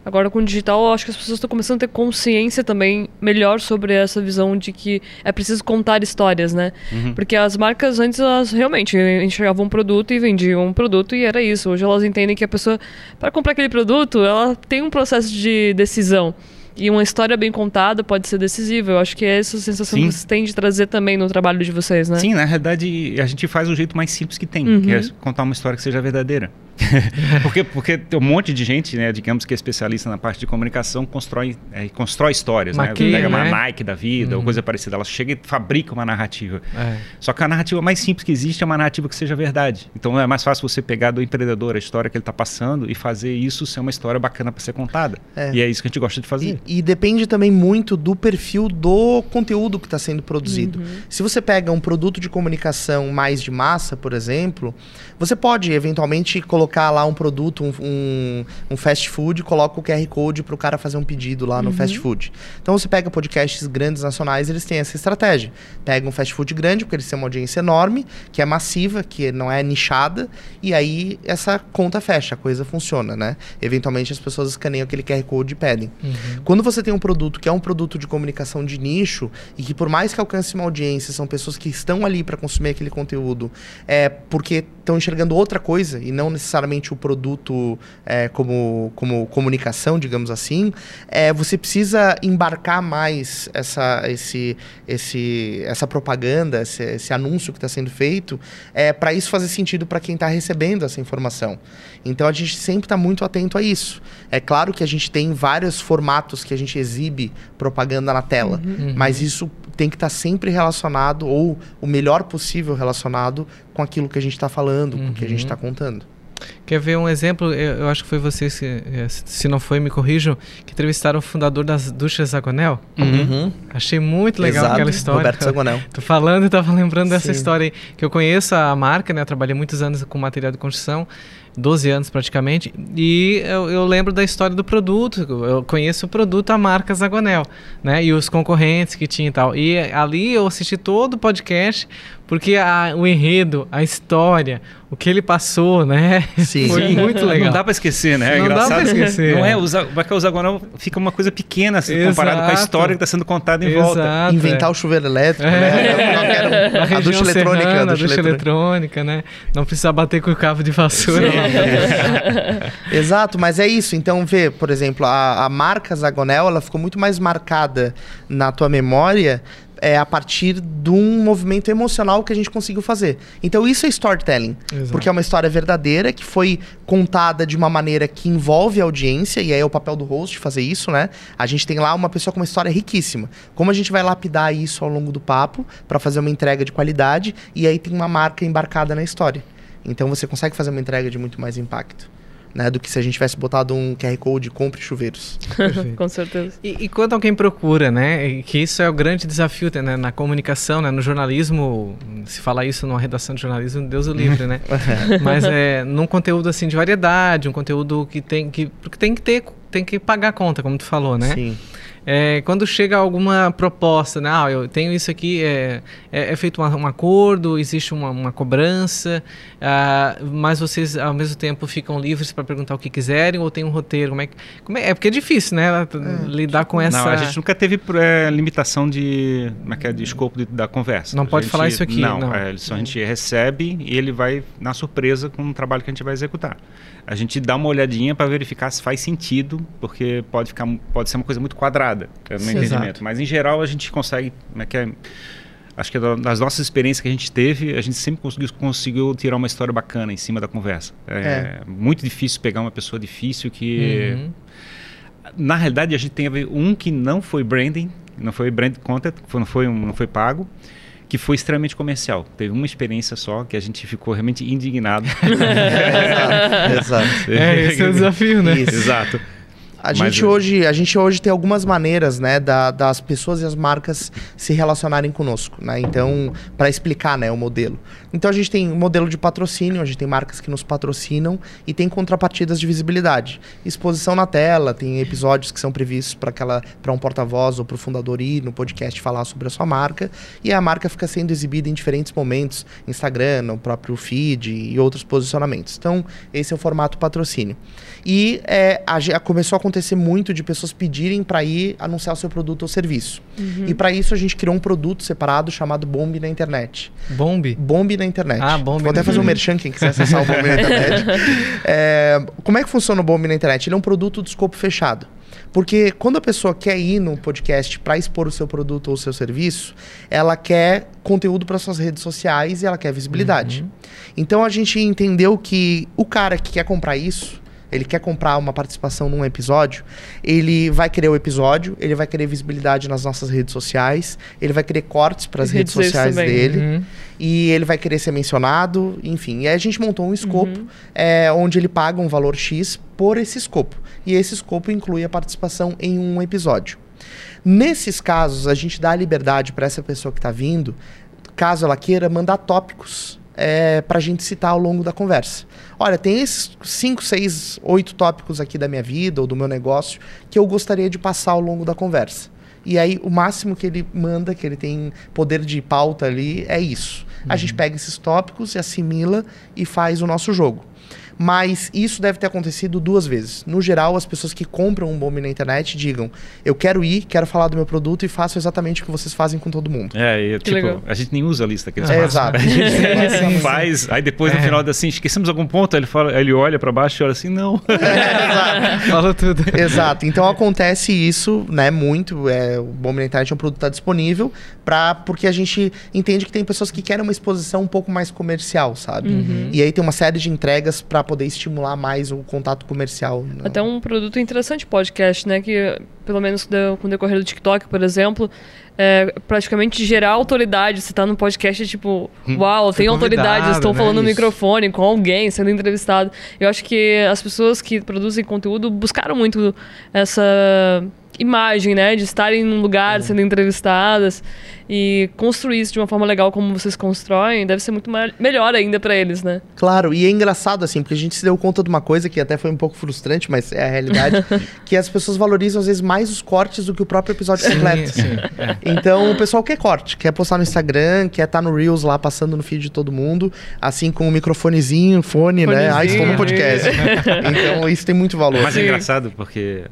Agora com o digital, eu acho que as pessoas estão começando a ter consciência também melhor sobre essa visão de que é preciso contar histórias, né? Uhum. Porque as marcas antes, elas realmente enxergavam um produto e vendiam um produto e era isso. Hoje elas entendem que a pessoa, para comprar aquele produto, ela tem um processo de decisão. E uma história bem contada pode ser decisiva. Eu acho que é essa sensação Sim. que vocês têm de trazer também no trabalho de vocês, né? Sim, na verdade, a gente faz o jeito mais simples que tem, uhum. que é uhum. contar uma história que seja verdadeira. porque, porque tem um monte de gente, né, digamos que é especialista na parte de comunicação, constrói, é, constrói histórias, né? Maquia, né? Pega uma Nike da vida uhum. ou coisa parecida. Ela chega e fabrica uma narrativa. É. Só que a narrativa mais simples que existe é uma narrativa que seja verdade. Então é mais fácil você pegar do empreendedor a história que ele está passando e fazer isso ser uma história bacana para ser contada. É. E é isso que a gente gosta de fazer. E, e depende também muito do perfil do conteúdo que está sendo produzido. Uhum. Se você pega um produto de comunicação mais de massa, por exemplo, você pode eventualmente colocar colocar lá um produto, um, um, um fast food, coloca o QR Code para o cara fazer um pedido lá no uhum. fast food. Então você pega podcasts grandes nacionais, eles têm essa estratégia. Pega um fast food grande, porque eles têm uma audiência enorme, que é massiva, que não é nichada, e aí essa conta fecha, a coisa funciona, né? Eventualmente as pessoas escaneiam aquele QR Code e pedem. Uhum. Quando você tem um produto que é um produto de comunicação de nicho, e que por mais que alcance uma audiência, são pessoas que estão ali para consumir aquele conteúdo, é porque estão enxergando outra coisa e não necessariamente o produto é, como, como comunicação, digamos assim, é, você precisa embarcar mais essa, esse, esse, essa propaganda, esse, esse anúncio que está sendo feito, é, para isso fazer sentido para quem está recebendo essa informação. Então a gente sempre está muito atento a isso. É claro que a gente tem vários formatos que a gente exibe propaganda na tela, uhum. mas isso tem que estar tá sempre relacionado, ou o melhor possível relacionado com aquilo que a gente está falando, uhum. com o que a gente está uhum. contando. Quer ver um exemplo? Eu, eu, acho que foi vocês, se, eh, se não foi, me corrijam, que entrevistaram o fundador das Duchas Zagonel. Uhum. Achei muito legal Exato. aquela história. Roberto Zagonel. Tô falando e tava lembrando Sim. dessa história aí, que eu conheço a marca, né? Eu trabalhei muitos anos com material de construção. 12 anos praticamente, e eu, eu, lembro da história do produto, eu conheço o produto, a marca Zagonel, né, e os concorrentes que tinha e tal, e ali eu assisti todo o podcast, porque a, o enredo, a história, o que ele passou, né, Sim. foi Sim. muito legal. Não dá para esquecer, né, é Não engraçado. dá pra esquecer. Não é, o, o Zagonel fica uma coisa pequena assim, comparado com a história que está sendo contada em Exato, volta. Inventar é. o chuveiro elétrico, é. né, a, a ducha eletrônica, a ducha eletrônica, né, não precisa bater com o cabo de vassoura. Exato, mas é isso. Então, vê, por exemplo, a, a marca Zagonel, ela ficou muito mais marcada na tua memória é, a partir de um movimento emocional que a gente conseguiu fazer. Então isso é storytelling, Exato. porque é uma história verdadeira que foi contada de uma maneira que envolve a audiência e aí é o papel do host fazer isso, né? A gente tem lá uma pessoa com uma história riquíssima. Como a gente vai lapidar isso ao longo do papo para fazer uma entrega de qualidade e aí tem uma marca embarcada na história. Então você consegue fazer uma entrega de muito mais impacto. Né, do que se a gente tivesse botado um QR Code compre chuveiros. Com certeza. E, e, quando alguém procura, né, que isso é o grande desafio né, na comunicação, né, no jornalismo, se falar isso numa redação de jornalismo, Deus o livre, né? Mas é num conteúdo assim de variedade, um conteúdo que tem que porque tem que ter tem que pagar a conta, como tu falou, né? Sim é, quando chega alguma proposta, né? Ah, eu tenho isso aqui, é, é, é feito uma, um acordo, existe uma, uma cobrança, ah, mas vocês ao mesmo tempo ficam livres para perguntar o que quiserem ou tem um roteiro? Como é, que, como é, é porque é difícil, né? É, lidar com essa. Não, a gente nunca teve é, limitação de, é de escopo de, da conversa. Não a pode gente, falar isso aqui. Não, não. É, só a gente recebe e ele vai na surpresa com o trabalho que a gente vai executar. A gente dá uma olhadinha para verificar se faz sentido, porque pode ficar, pode ser uma coisa muito quadrada é no Sim, entendimento. Mas em geral a gente consegue, como é que é, acho que das nossas experiências que a gente teve, a gente sempre conseguiu, conseguiu tirar uma história bacana em cima da conversa. É, é. muito difícil pegar uma pessoa difícil que uhum. na realidade a gente tem um que não foi branding, não foi brand content, não foi não foi pago que foi extremamente comercial. Teve uma experiência só que a gente ficou realmente indignado. exato, exato. É, esse é o desafio, né? Isso. Exato. A gente, hoje, a gente hoje tem algumas maneiras, né, da- das pessoas e as marcas se relacionarem conosco, né? Então, para explicar, né, o modelo. Então a gente tem um modelo de patrocínio, a gente tem marcas que nos patrocinam e tem contrapartidas de visibilidade. Exposição na tela, tem episódios que são previstos para aquela para um porta-voz ou para o fundador ir no podcast falar sobre a sua marca e a marca fica sendo exibida em diferentes momentos, Instagram, no próprio feed e outros posicionamentos. Então, esse é o formato patrocínio. E é, a ge- começou a acontecer muito de pessoas pedirem para ir anunciar o seu produto ou serviço. E para isso a gente criou um produto separado chamado Bomb na internet. Bombe. Bomb na internet. Ah, Bombe Vou até fazer um merchan, quem quiser acessar o Bomb na internet. É, como é que funciona o Bomb na internet? Ele é um produto de escopo fechado. Porque quando a pessoa quer ir no podcast para expor o seu produto ou o seu serviço, ela quer conteúdo para suas redes sociais e ela quer visibilidade. Então a gente entendeu que o cara que quer comprar isso, ele quer comprar uma participação num episódio, ele vai querer o episódio, ele vai querer visibilidade nas nossas redes sociais, ele vai querer cortes para as redes redes sociais dele Uhum. e ele vai querer ser mencionado, enfim. E aí a gente montou um escopo é, onde ele paga um valor X por esse escopo. E esse escopo inclui a participação em um episódio. Nesses casos, a gente dá a liberdade para essa pessoa que está vindo, caso ela queira, mandar tópicos é, para a gente citar ao longo da conversa. Olha, tem esses 5, 6, 8 tópicos aqui da minha vida ou do meu negócio que eu gostaria de passar ao longo da conversa. E aí, o máximo que ele manda, que ele tem poder de pauta ali, é isso. A gente pega esses tópicos e assimila e faz o nosso jogo. Mas isso deve ter acontecido duas vezes. No geral, as pessoas que compram um bombe na internet digam: Eu quero ir, quero falar do meu produto e faço exatamente o que vocês fazem com todo mundo. É, e, tipo, legal. a gente nem usa a lista que eles É, fazem. exato. A gente Sim, sim. faz, aí depois no É. final assim, esquecemos algum ponto, aí ele fala, ele olha pra baixo e olha assim, não. Falou tudo. Exato. Então acontece isso, né, muito. É, o Bombe na Internet é um produto que está disponível pra, porque a gente entende que tem pessoas que querem uma exposição um pouco mais comercial, sabe? Uhum. E aí tem uma série de entregas para poder estimular mais o contato comercial. né? Até um produto interessante podcast, né? Que, pelo menos com o decorrer do TikTok, por exemplo, é praticamente gerar autoridade. Você tá no podcast, é tipo, uau, tem autoridade, convidado, estou né? falando no Isso. microfone com alguém, sendo entrevistado. Eu acho que as pessoas que produzem conteúdo buscaram muito essa imagem, né? De estarem num lugar sendo entrevistadas e construir isso de uma forma legal como vocês constroem, deve ser muito me- melhor ainda pra eles, né? Claro, e é engraçado assim, porque a gente se deu conta de uma coisa que até foi um pouco frustrante, mas é a realidade, que as pessoas valorizam às vezes mais os cortes do que o próprio episódio completo. Sim, sim. É. Então o pessoal quer corte, quer postar no Instagram, quer estar no Reels lá passando no feed de todo mundo, assim com o microfonezinho, fone, né? Ah, estou no Fonezinho, podcast. então isso tem muito valor. Mas é Sim. engraçado porque é,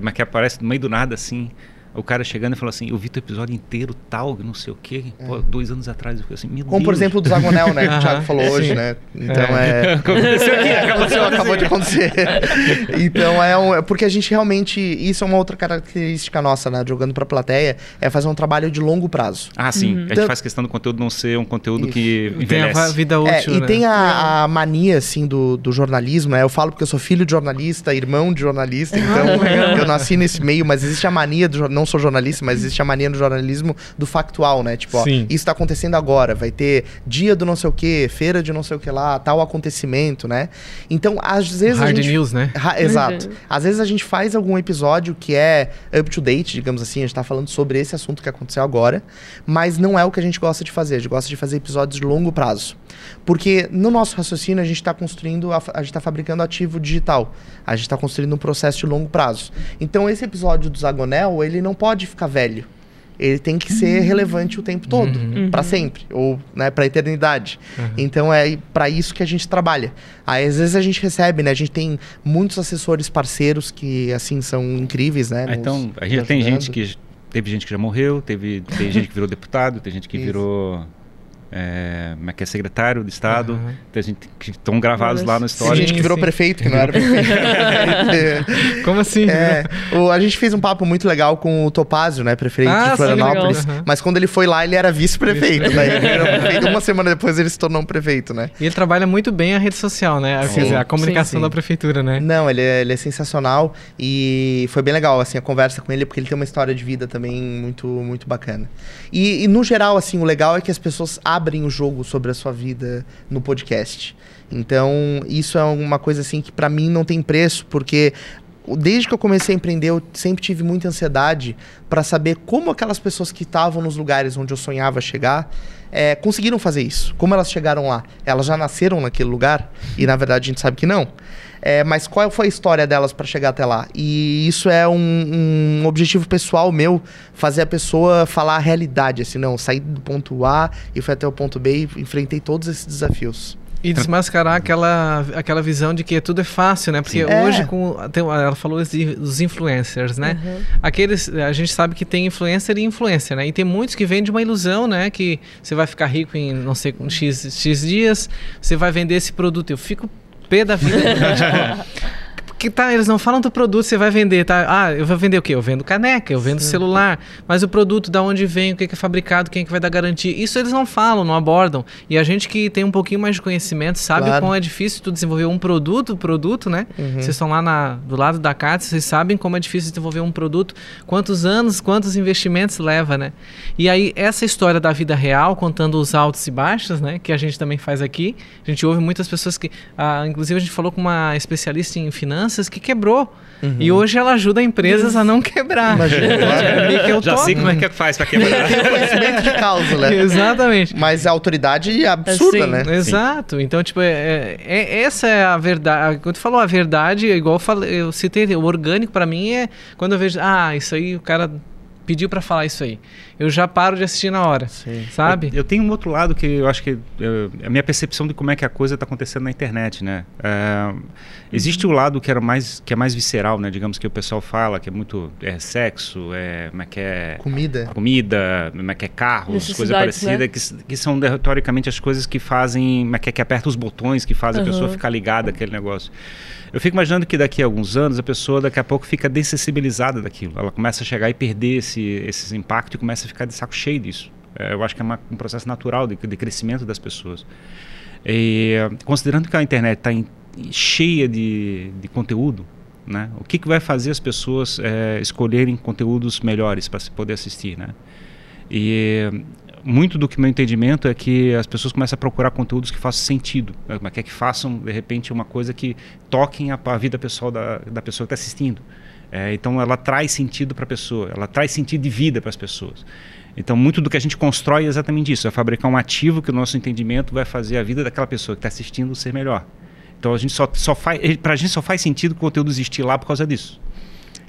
mas que aparece no meio do nada assim, o cara chegando e falou assim, eu vi teu episódio inteiro, tal, não sei o quê, pô, dois anos atrás, eu falei assim, meu Como por Deus. exemplo o do Zagonel, né? Que o Thiago falou hoje, né? Então é. Aconteceu aqui, Aconteceu, acabou de acontecer. então é, um, é porque a gente realmente. Isso é uma outra característica nossa, né? Jogando pra plateia, é fazer um trabalho de longo prazo. Ah, sim. A gente Então- faz questão do conteúdo não ser um conteúdo Isso. que Tem a envelhece. vida É, útil, e né? tem a, a mania, assim, do, do jornalismo, né? Eu falo porque eu sou filho de jornalista, irmão de jornalista, então eu nasci nesse meio, mas existe a mania, do, não sou jornalista, mas existe a mania no jornalismo do factual, né? Tipo, ó, Sim. isso tá acontecendo agora, vai ter dia do não sei o que, feira de não sei o que lá, tal acontecimento, né? Então, às vezes Hard a gente... news, né? Ra- Exato. Às vezes a gente faz algum episódio que é up to date, digamos assim, a gente tá falando sobre esse assunto que aconteceu agora, mas não é o que a gente gosta de fazer. A gente gosta de fazer episódios de longo prazo. Porque no nosso raciocínio a gente está construindo, a, a gente está fabricando ativo digital. A gente está construindo um processo de longo prazo. Então esse episódio do Zagonel, ele não pode ficar velho. Ele tem que ser relevante o tempo todo, Uhum. pra sempre, ou né, para eternidade. Uhum. Então é para isso que a gente trabalha. Aí às vezes a gente recebe, né? A gente tem muitos assessores parceiros que assim são incríveis, né? Ah, nos- então, a gente tem gente que. Teve gente que já morreu, teve, tem gente que virou deputado, tem gente que Isso. virou é, como é que é secretário de Estado, Aham. tem gente que estão gravados lá no Tem histórico. gente que virou sim. prefeito, que não era prefeito. Como assim? É, o- a gente fez um papo muito legal com o Topázio, né, prefeito Ah, de sim, Florianópolis. legal. Uhum. Mas quando ele foi lá, ele era vice-prefeito. Daí ele virou prefeito. Uma semana depois ele se tornou um prefeito, né? E ele trabalha muito bem a rede social, né? Quer Sim. dizer, a comunicação Sim, da sim. prefeitura, né? Não, ele é, ele é sensacional e foi bem legal, assim, a conversa com ele, porque ele tem uma história de vida também muito, muito bacana. E, e, no geral, assim, o legal é que as pessoas abrem o jogo sobre a sua vida no podcast. Então, isso é uma coisa, assim, que pra mim não tem preço, porque desde que eu comecei a empreender, eu sempre tive muita ansiedade pra saber como aquelas pessoas que estavam nos lugares onde eu sonhava chegar é, conseguiram fazer isso. Como elas chegaram lá? Elas já nasceram naquele lugar? E na verdade a gente sabe que não. É, mas qual foi a história delas para chegar até lá? E isso é um, um objetivo pessoal meu, fazer a pessoa falar a realidade, assim, não, saí do ponto A e fui até o ponto B e enfrentei todos esses desafios. E desmascarar aquela, aquela visão de que tudo é fácil, né? Porque. É. hoje, com, tem- ela falou os in- os influencers, né? Uhum. Aqueles, a gente sabe que tem influencer e influencer, né? E tem muitos que vendem uma ilusão, né? Que você vai ficar rico em, não sei, X, X dias, você vai vender esse produto. Eu fico pé da vida. que tá, eles não falam do produto, você vai vender, tá? Ah, eu vou vender o quê? Eu vendo caneca, eu vendo celular, mas o produto, da onde vem, o que que é fabricado, quem é que vai dar garantia, isso eles não falam, não abordam. E a gente que tem um pouquinho mais de conhecimento sabe Claro. o quão é difícil tu desenvolver um produto, produto, né? Uhum. Vocês estão lá na- do lado da casa, vocês sabem como é difícil desenvolver um produto, quantos anos, quantos investimentos leva, né? E aí, essa história da vida real, contando os altos e baixos, né? Que a gente também faz aqui. A gente ouve muitas pessoas que. ah, inclusive, a gente falou com uma especialista em finanças que quebrou. E hoje ela ajuda empresas a não quebrar. Imagina, claro. É Já sei como é que faz para quebrar. Tem conhecimento de causa, né? Exatamente. Mas a autoridade é absurda, Sim. né? Exato. Então, tipo, é, é- é- essa é a verdade. Quando tu falou a verdade, igual eu, falei, eu citei, o orgânico pra mim é quando eu vejo, ah, isso aí, o cara pediu pra falar isso aí. Eu já paro de assistir na hora, Sim. sabe? Eu, eu tenho um outro lado que eu acho que eh, a minha percepção de como é que a coisa está acontecendo na internet, né? Eh, existe o lado que era mais que é mais visceral, né? Digamos que o pessoal fala que é muito é sexo, é como é que é Comida. comida, como é que é carros, coisa parecida, né? que, que são teoricamente as coisas que fazem, como é que, é, que aperta os botões, que fazem a Aham. pessoa ficar ligada àquele negócio. Eu fico imaginando que daqui a alguns anos a pessoa daqui a pouco fica dessensibilizada daquilo. Ela começa a chegar e perder esse, impactos e começa a ficar de saco cheio disso. É, eu acho que é uma- um processo natural de, de crescimento das pessoas. E, considerando que a internet está cheia de, de conteúdo, né? o que, que vai fazer as pessoas é, escolherem conteúdos melhores para se poder assistir? Né? E muito do que meu entendimento é que as pessoas começam a procurar conteúdos que façam sentido, né? mas que, que façam de repente uma coisa que toquem a, a vida pessoal da, da pessoa que está assistindo. É, então ela traz sentido para a pessoa, ela traz sentido de vida para as pessoas. Então muito do que a gente constrói é exatamente isso, é fabricar um ativo que o nosso entendimento vai fazer a vida daquela pessoa que está assistindo ser melhor. Então a gente só, só faz, para a gente só faz sentido o conteúdo existir lá por causa disso.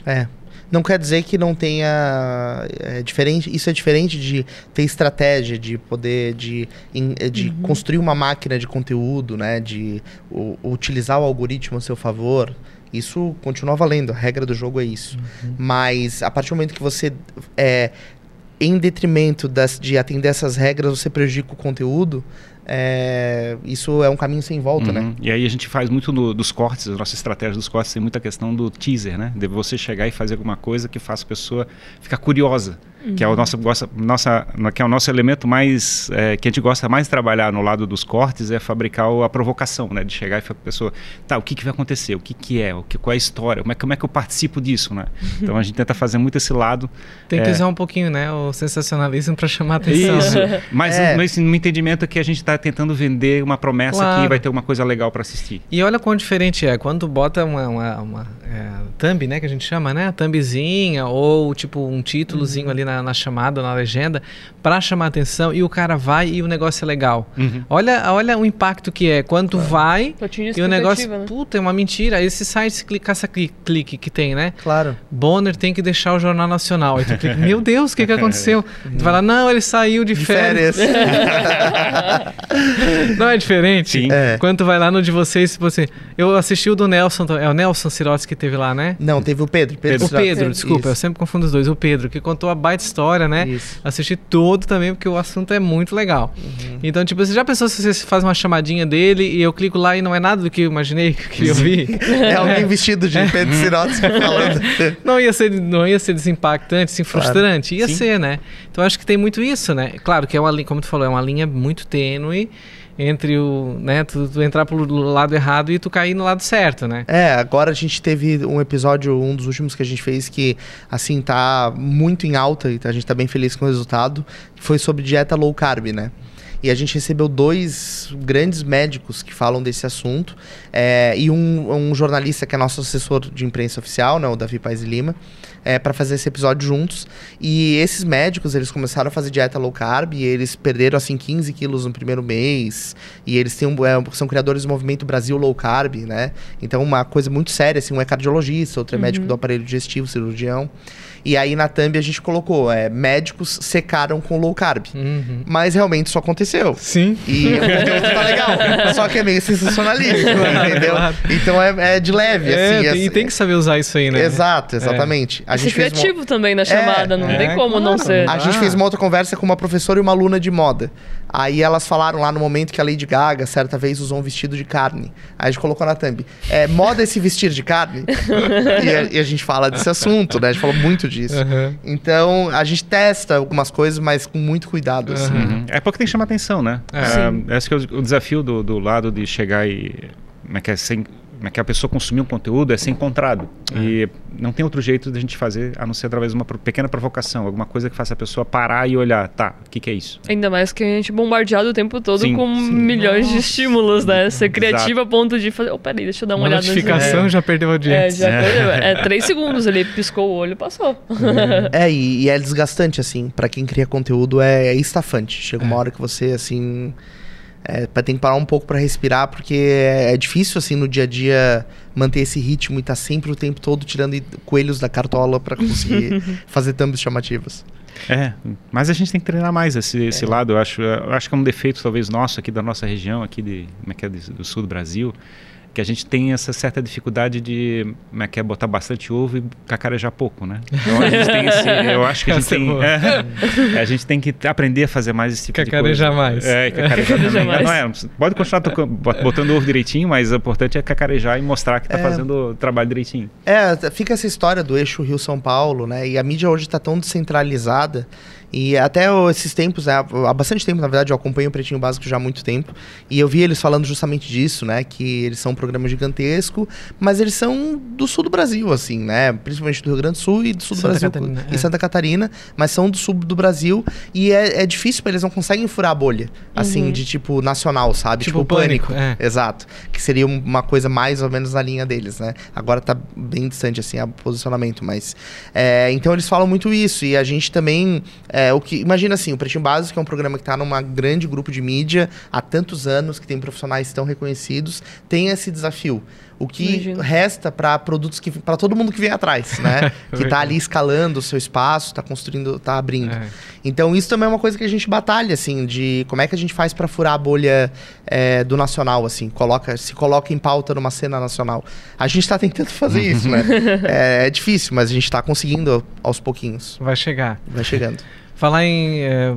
É. Não quer dizer que não tenha. É diferente, isso é diferente de ter estratégia, de poder de, em- de construir uma máquina de conteúdo, né? De u- utilizar o algoritmo a seu favor. Isso continua valendo, a regra do jogo é isso. Mas a partir do momento que você é, em detrimento das, de atender essas regras, você prejudica o conteúdo, é, isso é um caminho sem volta, né? Uhum. E aí a gente faz muito no- dos cortes, a nossa estratégia dos cortes tem muita questão do teaser, né? De você chegar e fazer alguma coisa que faça a pessoa ficar curiosa. Que é o nosso, gosta, nossa, que é o nosso elemento mais é, que a gente gosta mais de trabalhar no lado dos cortes é fabricar a provocação, né? De chegar e falar para a pessoa, tá, o que, que vai acontecer? O que, que é? O que, qual é a história? Como é, como é que eu participo disso, né? Então a gente tenta fazer muito esse lado. Tem que É. usar um pouquinho, né? O sensacionalismo pra chamar a atenção. Isso. né? Mas, É. mas no entendimento é que a gente está tentando vender uma promessa Claro. que vai ter uma coisa legal para assistir. E olha quão diferente é. Quando bota uma, uma, uma, é, thumb, né? Que a gente chama, né? Thumbzinha ou tipo um títulozinho Uhum. ali na, na chamada, na legenda, pra chamar atenção e o cara vai e o negócio é legal. Uhum. Olha, olha o impacto que é. Quando tu vai e o negócio, né? puta, é uma mentira. Esse site, clica, caça cli- clique que tem, né? Claro. Bonner tem que deixar o Jornal Nacional. Aí tu clica, meu Deus, o que, que aconteceu? tu vai lá, não, ele saiu de, De férias. férias. Não é diferente? Sim. É. Quando tu vai lá no de vocês, você. Eu assisti o do Nelson, é o Nelson Sirotes que teve lá, né? Não, teve o Pedro. Pedro O. Pedro, desculpa, eu Isso. sempre confundo os dois. O Pedro, que contou a baita história, né? Isso. Assisti todo também, porque o assunto é muito legal. Uhum. Então, tipo, você já pensou se você faz uma chamadinha dele e eu clico lá e não é nada do que eu imaginei que eu vi? É alguém vestido de Pedro Sirotsky falando. Não ia ser, não ia ser desimpactante, assim, Claro. frustrante? Ia Sim. ser, né? Então acho que tem muito isso, né? Claro que é uma linha, como tu falou, é uma linha muito tênue entre o, né, tu, tu entrar pelo lado errado e tu cair no lado certo, né? É, agora a gente teve um episódio, um dos últimos que a gente fez, que, assim, tá muito em alta e a gente tá bem feliz com o resultado, foi sobre dieta low carb, né? E a gente recebeu dois grandes médicos que falam desse assunto é, e um, um jornalista que é nosso assessor de imprensa oficial, né, o Davi Paes Lima, é, para fazer esse episódio juntos. E esses médicos, eles começaram a fazer dieta low carb e eles perderam, assim, 15 quilos no primeiro mês. E eles têm um, é, são criadores do movimento Brasil Low Carb, né? Então, uma coisa muito séria, assim, um é cardiologista, outro é médico do aparelho digestivo, cirurgião. E aí, na thumb, a gente colocou, é, médicos secaram com low carb. Uhum. Mas realmente isso aconteceu. Sim. E o conteúdo tá legal. Só que é meio sensacionalista, entendeu? Claro. Então é, é de leve, É, assim. tem- e tem que saber usar isso aí, né? Exato, exatamente. A Ser gente fez uma- criativo também na chamada, não é, tem como não claro. ser. a gente Ah. fez uma outra conversa com uma professora e uma aluna de moda. Aí elas falaram lá no momento que a Lady Gaga, certa vez, usou um vestido de carne. Aí a gente colocou na thumb. É, moda esse vestir de carne? e, a, e a gente fala desse assunto, né? A gente falou muito disso. Aham. Então, a gente testa algumas coisas, mas com muito cuidado, assim. Uhum. É porque tem que chamar atenção, né? É. Sim. É, esse que é o, o desafio do, do lado de chegar e. Como é que é? Sem, é que a pessoa consumir um conteúdo é ser encontrado. E não tem outro jeito de a gente fazer a não ser através de uma pequena provocação, alguma coisa que faça a pessoa parar e olhar, tá, o que, que é isso? Ainda mais que a gente é bombardeado o tempo todo Sim, com sim. milhões de Nossa. estímulos, né? Ser Exato. criativo a ponto de fazer. Oh, peraí, deixa eu dar uma, Uma olhada notificação já perdeu a É, audiência. já perdeu. É três segundos ali, piscou o olho, passou. É, e, e é desgastante, assim. Pra quem cria conteúdo, é, é estafante. Chega uma hora que você, assim. É, tem que parar um pouco pra respirar, porque é, é difícil, assim, no dia a dia manter esse ritmo e tá sempre o tempo todo tirando coelhos da cartola pra conseguir fazer thumbs chamativas. É, mas a gente tem que treinar mais esse, esse lado. Eu acho, eu acho que é um defeito talvez nosso aqui da nossa região, aqui de, como é que é, do sul do Brasil, que a gente tem essa certa dificuldade de, como é que é, botar bastante ovo e cacarejar pouco, né? Então a gente tem esse, eu acho que a gente Essa é tem, é, a gente tem que aprender a fazer mais esse tipo Cacarejar de coisa. mais. É, e cacarejar Cacarejar mais. Não é, pode continuar botando ovo direitinho, mas o importante é cacarejar e mostrar que está É. fazendo o trabalho direitinho. É, fica essa história do eixo Rio-São Paulo, né? E a mídia hoje tá tão descentralizada. E até esses tempos, né, há bastante tempo, na verdade, eu acompanho o Pretinho Básico já há muito tempo. E eu vi eles falando justamente disso, né? Que eles são um programa gigantesco, mas eles são do sul do Brasil, assim, né? Principalmente do Rio Grande do Sul e do sul Santa do Brasil. Catarina, e é. Santa Catarina, mas são do sul do Brasil. E é, é difícil, eles não conseguem furar a bolha, assim, Uhum. de tipo nacional, sabe? Tipo Pânico, é. Exato. Que seria um- uma coisa mais ou menos na linha deles, né? Agora tá bem distante, assim, o posicionamento, mas... é, então eles falam muito isso, e a gente também... é, o que Imagina assim, o Pretinho Básico é um programa que tá numa grande grupo de mídia há tantos anos, que tem profissionais tão reconhecidos, tem esse desafio. O que Imagino. resta para produtos que... para todo mundo que vem atrás, né? que tá ali escalando o seu espaço, tá construindo, tá abrindo. É. Então isso também é uma coisa que a gente batalha, assim, de como é que a gente faz pra furar a bolha é, do nacional, assim, coloca, se coloca em pauta numa cena nacional. A gente tá tentando fazer isso, né? É, é difícil, mas a gente tá conseguindo aos pouquinhos. Vai chegar. Vai chegando. Falar em é,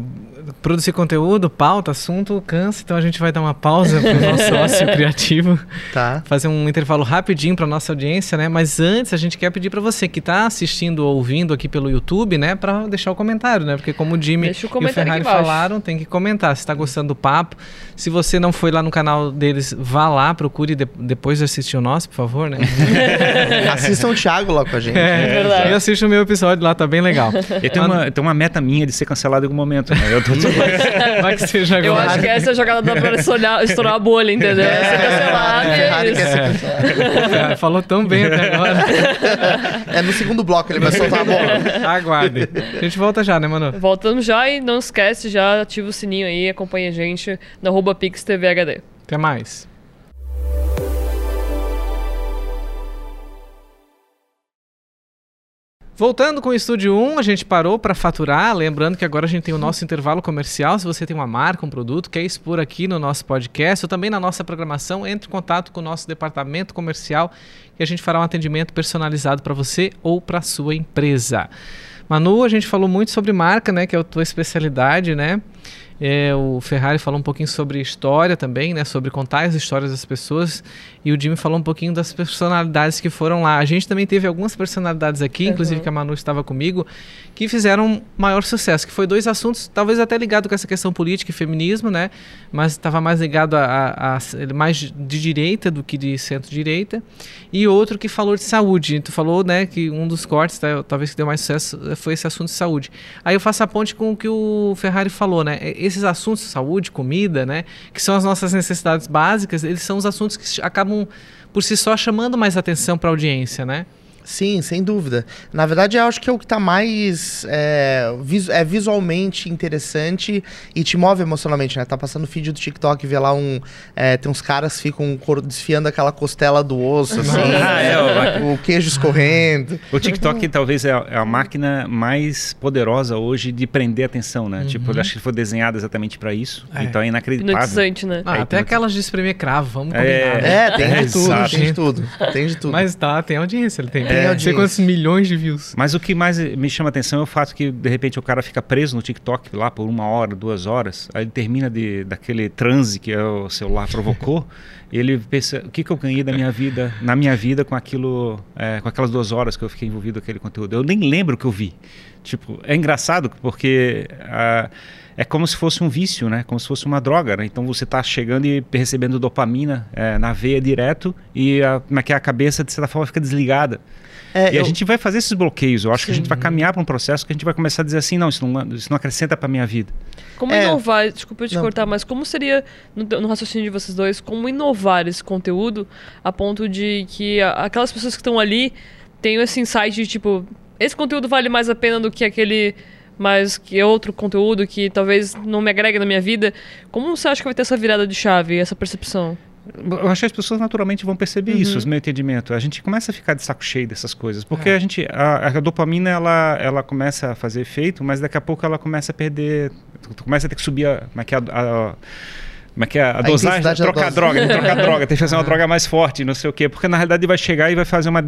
produzir conteúdo, pauta, assunto, cansa, então a gente vai dar uma pausa pro nosso sócio criativo, Tá? fazer um intervalo rapidinho para nossa audiência, né? Mas antes a gente quer pedir para você que está assistindo ou ouvindo aqui pelo YouTube, né, para deixar o comentário, né? Porque como o Jimmy Deixa o e o Ferrari falaram, tem que comentar. Se está gostando do papo, se você não foi lá no canal deles, vá lá, procure de- depois de assistir o nosso, por favor, né? Assistam o Thiago lá com a gente. É, verdade. E assiste o meu episódio lá, tá bem legal. Eu tenho, uma, eu tenho uma meta minha de ser cancelado em algum momento. Né? Eu tô, Vai que seja Eu acho que essa é a jogada da pra estourar, estourar a bolha, entendeu? É ser cancelado Ferrari é quer isso. ser cancelado. Cara, falou tão bem até agora. É no segundo bloco ele vai soltar a bola. Aguarde. A gente volta já, né, mano? Voltamos já e não esquece, já ativa o sininho aí, acompanha a gente na arroba PixTVHD. Até mais. Voltando com o Estúdio 1, a gente parou para faturar. Lembrando que agora a gente tem o nosso intervalo comercial. Se você tem uma marca, um produto, quer expor aqui no nosso podcast ou também na nossa programação, entre em contato com o nosso departamento comercial e a gente fará um atendimento personalizado para você ou para sua empresa. Manu, a gente falou muito sobre marca, né, que é a tua especialidade, né? É, o Ferrari falou um pouquinho sobre história também, né? Sobre contar as histórias das pessoas. E o Jimmy falou um pouquinho das personalidades que foram lá. A gente também teve algumas personalidades aqui, uhum. inclusive que a Manu estava comigo, que fizeram maior sucesso. Que foi dois assuntos, talvez até ligado com essa questão política e feminismo, né? Mas estava mais ligado a, a, a, mais de direita do que de centro-direita. E outro que falou de saúde. Tu falou, né, que um dos cortes, tá, talvez que deu mais sucesso, foi esse assunto de saúde. Aí eu faço a ponte com o que o Ferrari falou, né? esses assuntos, saúde, comida, né, que são as nossas necessidades básicas, eles são os assuntos que acabam por si só chamando mais atenção para a audiência, né? Sim, sem dúvida. Na verdade, eu acho que é o que está mais é, vis é, visualmente interessante e te move emocionalmente, né? Tá passando feed do TikTok e vê lá um. É, tem uns caras que ficam desfiando aquela costela do osso, assim. ah, é, o, o, queijo escorrendo. O TikTok talvez é, é a máquina mais poderosa hoje de prender atenção, né? Uhum. Tipo, eu acho que foi desenhada exatamente para isso. É. Então é inacreditável. Hipnotizante, né? Ah, até aquelas de espremer cravo, vamos combinar. É, né? é tem de tudo, tem de tudo. Tem de tudo. Mas tá, tem audiência, ele tem tem é, sei quantos milhões de views. Mas o que mais me chama atenção é o fato que, de repente, o cara fica preso no TikTok lá por uma hora, duas horas, aí ele termina de, daquele transe que o celular provocou, e ele pensa, o que, que eu ganhei da minha vida, na minha vida com aquilo, é, com aquelas duas horas que eu fiquei envolvido com aquele conteúdo. Eu nem lembro o que eu vi. Tipo, é engraçado porque... Uh, é como se fosse um vício, né? Como se fosse uma droga, né? Então você está chegando e recebendo dopamina é, na veia direto e a, é que a cabeça, de certa forma, fica desligada. É, e eu... a gente vai fazer esses bloqueios. Eu acho Sim. que a gente vai caminhar para um processo que a gente vai começar a dizer assim, não, isso não, isso não acrescenta para minha vida. Como é... inovar, desculpa te não. cortar, mas como seria, no, no, raciocínio de vocês dois, como inovar esse conteúdo a ponto de que a, aquelas pessoas que estão ali tenham esse insight de, tipo, esse conteúdo vale mais a pena do que aquele mas que outro conteúdo que talvez não me agregue na minha vida. Como você acha que vai ter essa virada de chave, essa percepção? Eu acho que as pessoas naturalmente vão perceber uhum. isso, os meu entendimento. A gente começa a ficar de saco cheio dessas coisas, porque é. a gente, a, a, dopamina ela, ela começa a fazer efeito, mas daqui a pouco ela começa a perder, começa a ter que subir a, como é que é a, a como é que é? A, a dosagem, trocar droga, tem que trocar droga, tem que fazer uma droga mais forte, não sei o quê. Porque na realidade vai chegar e vai fazer uma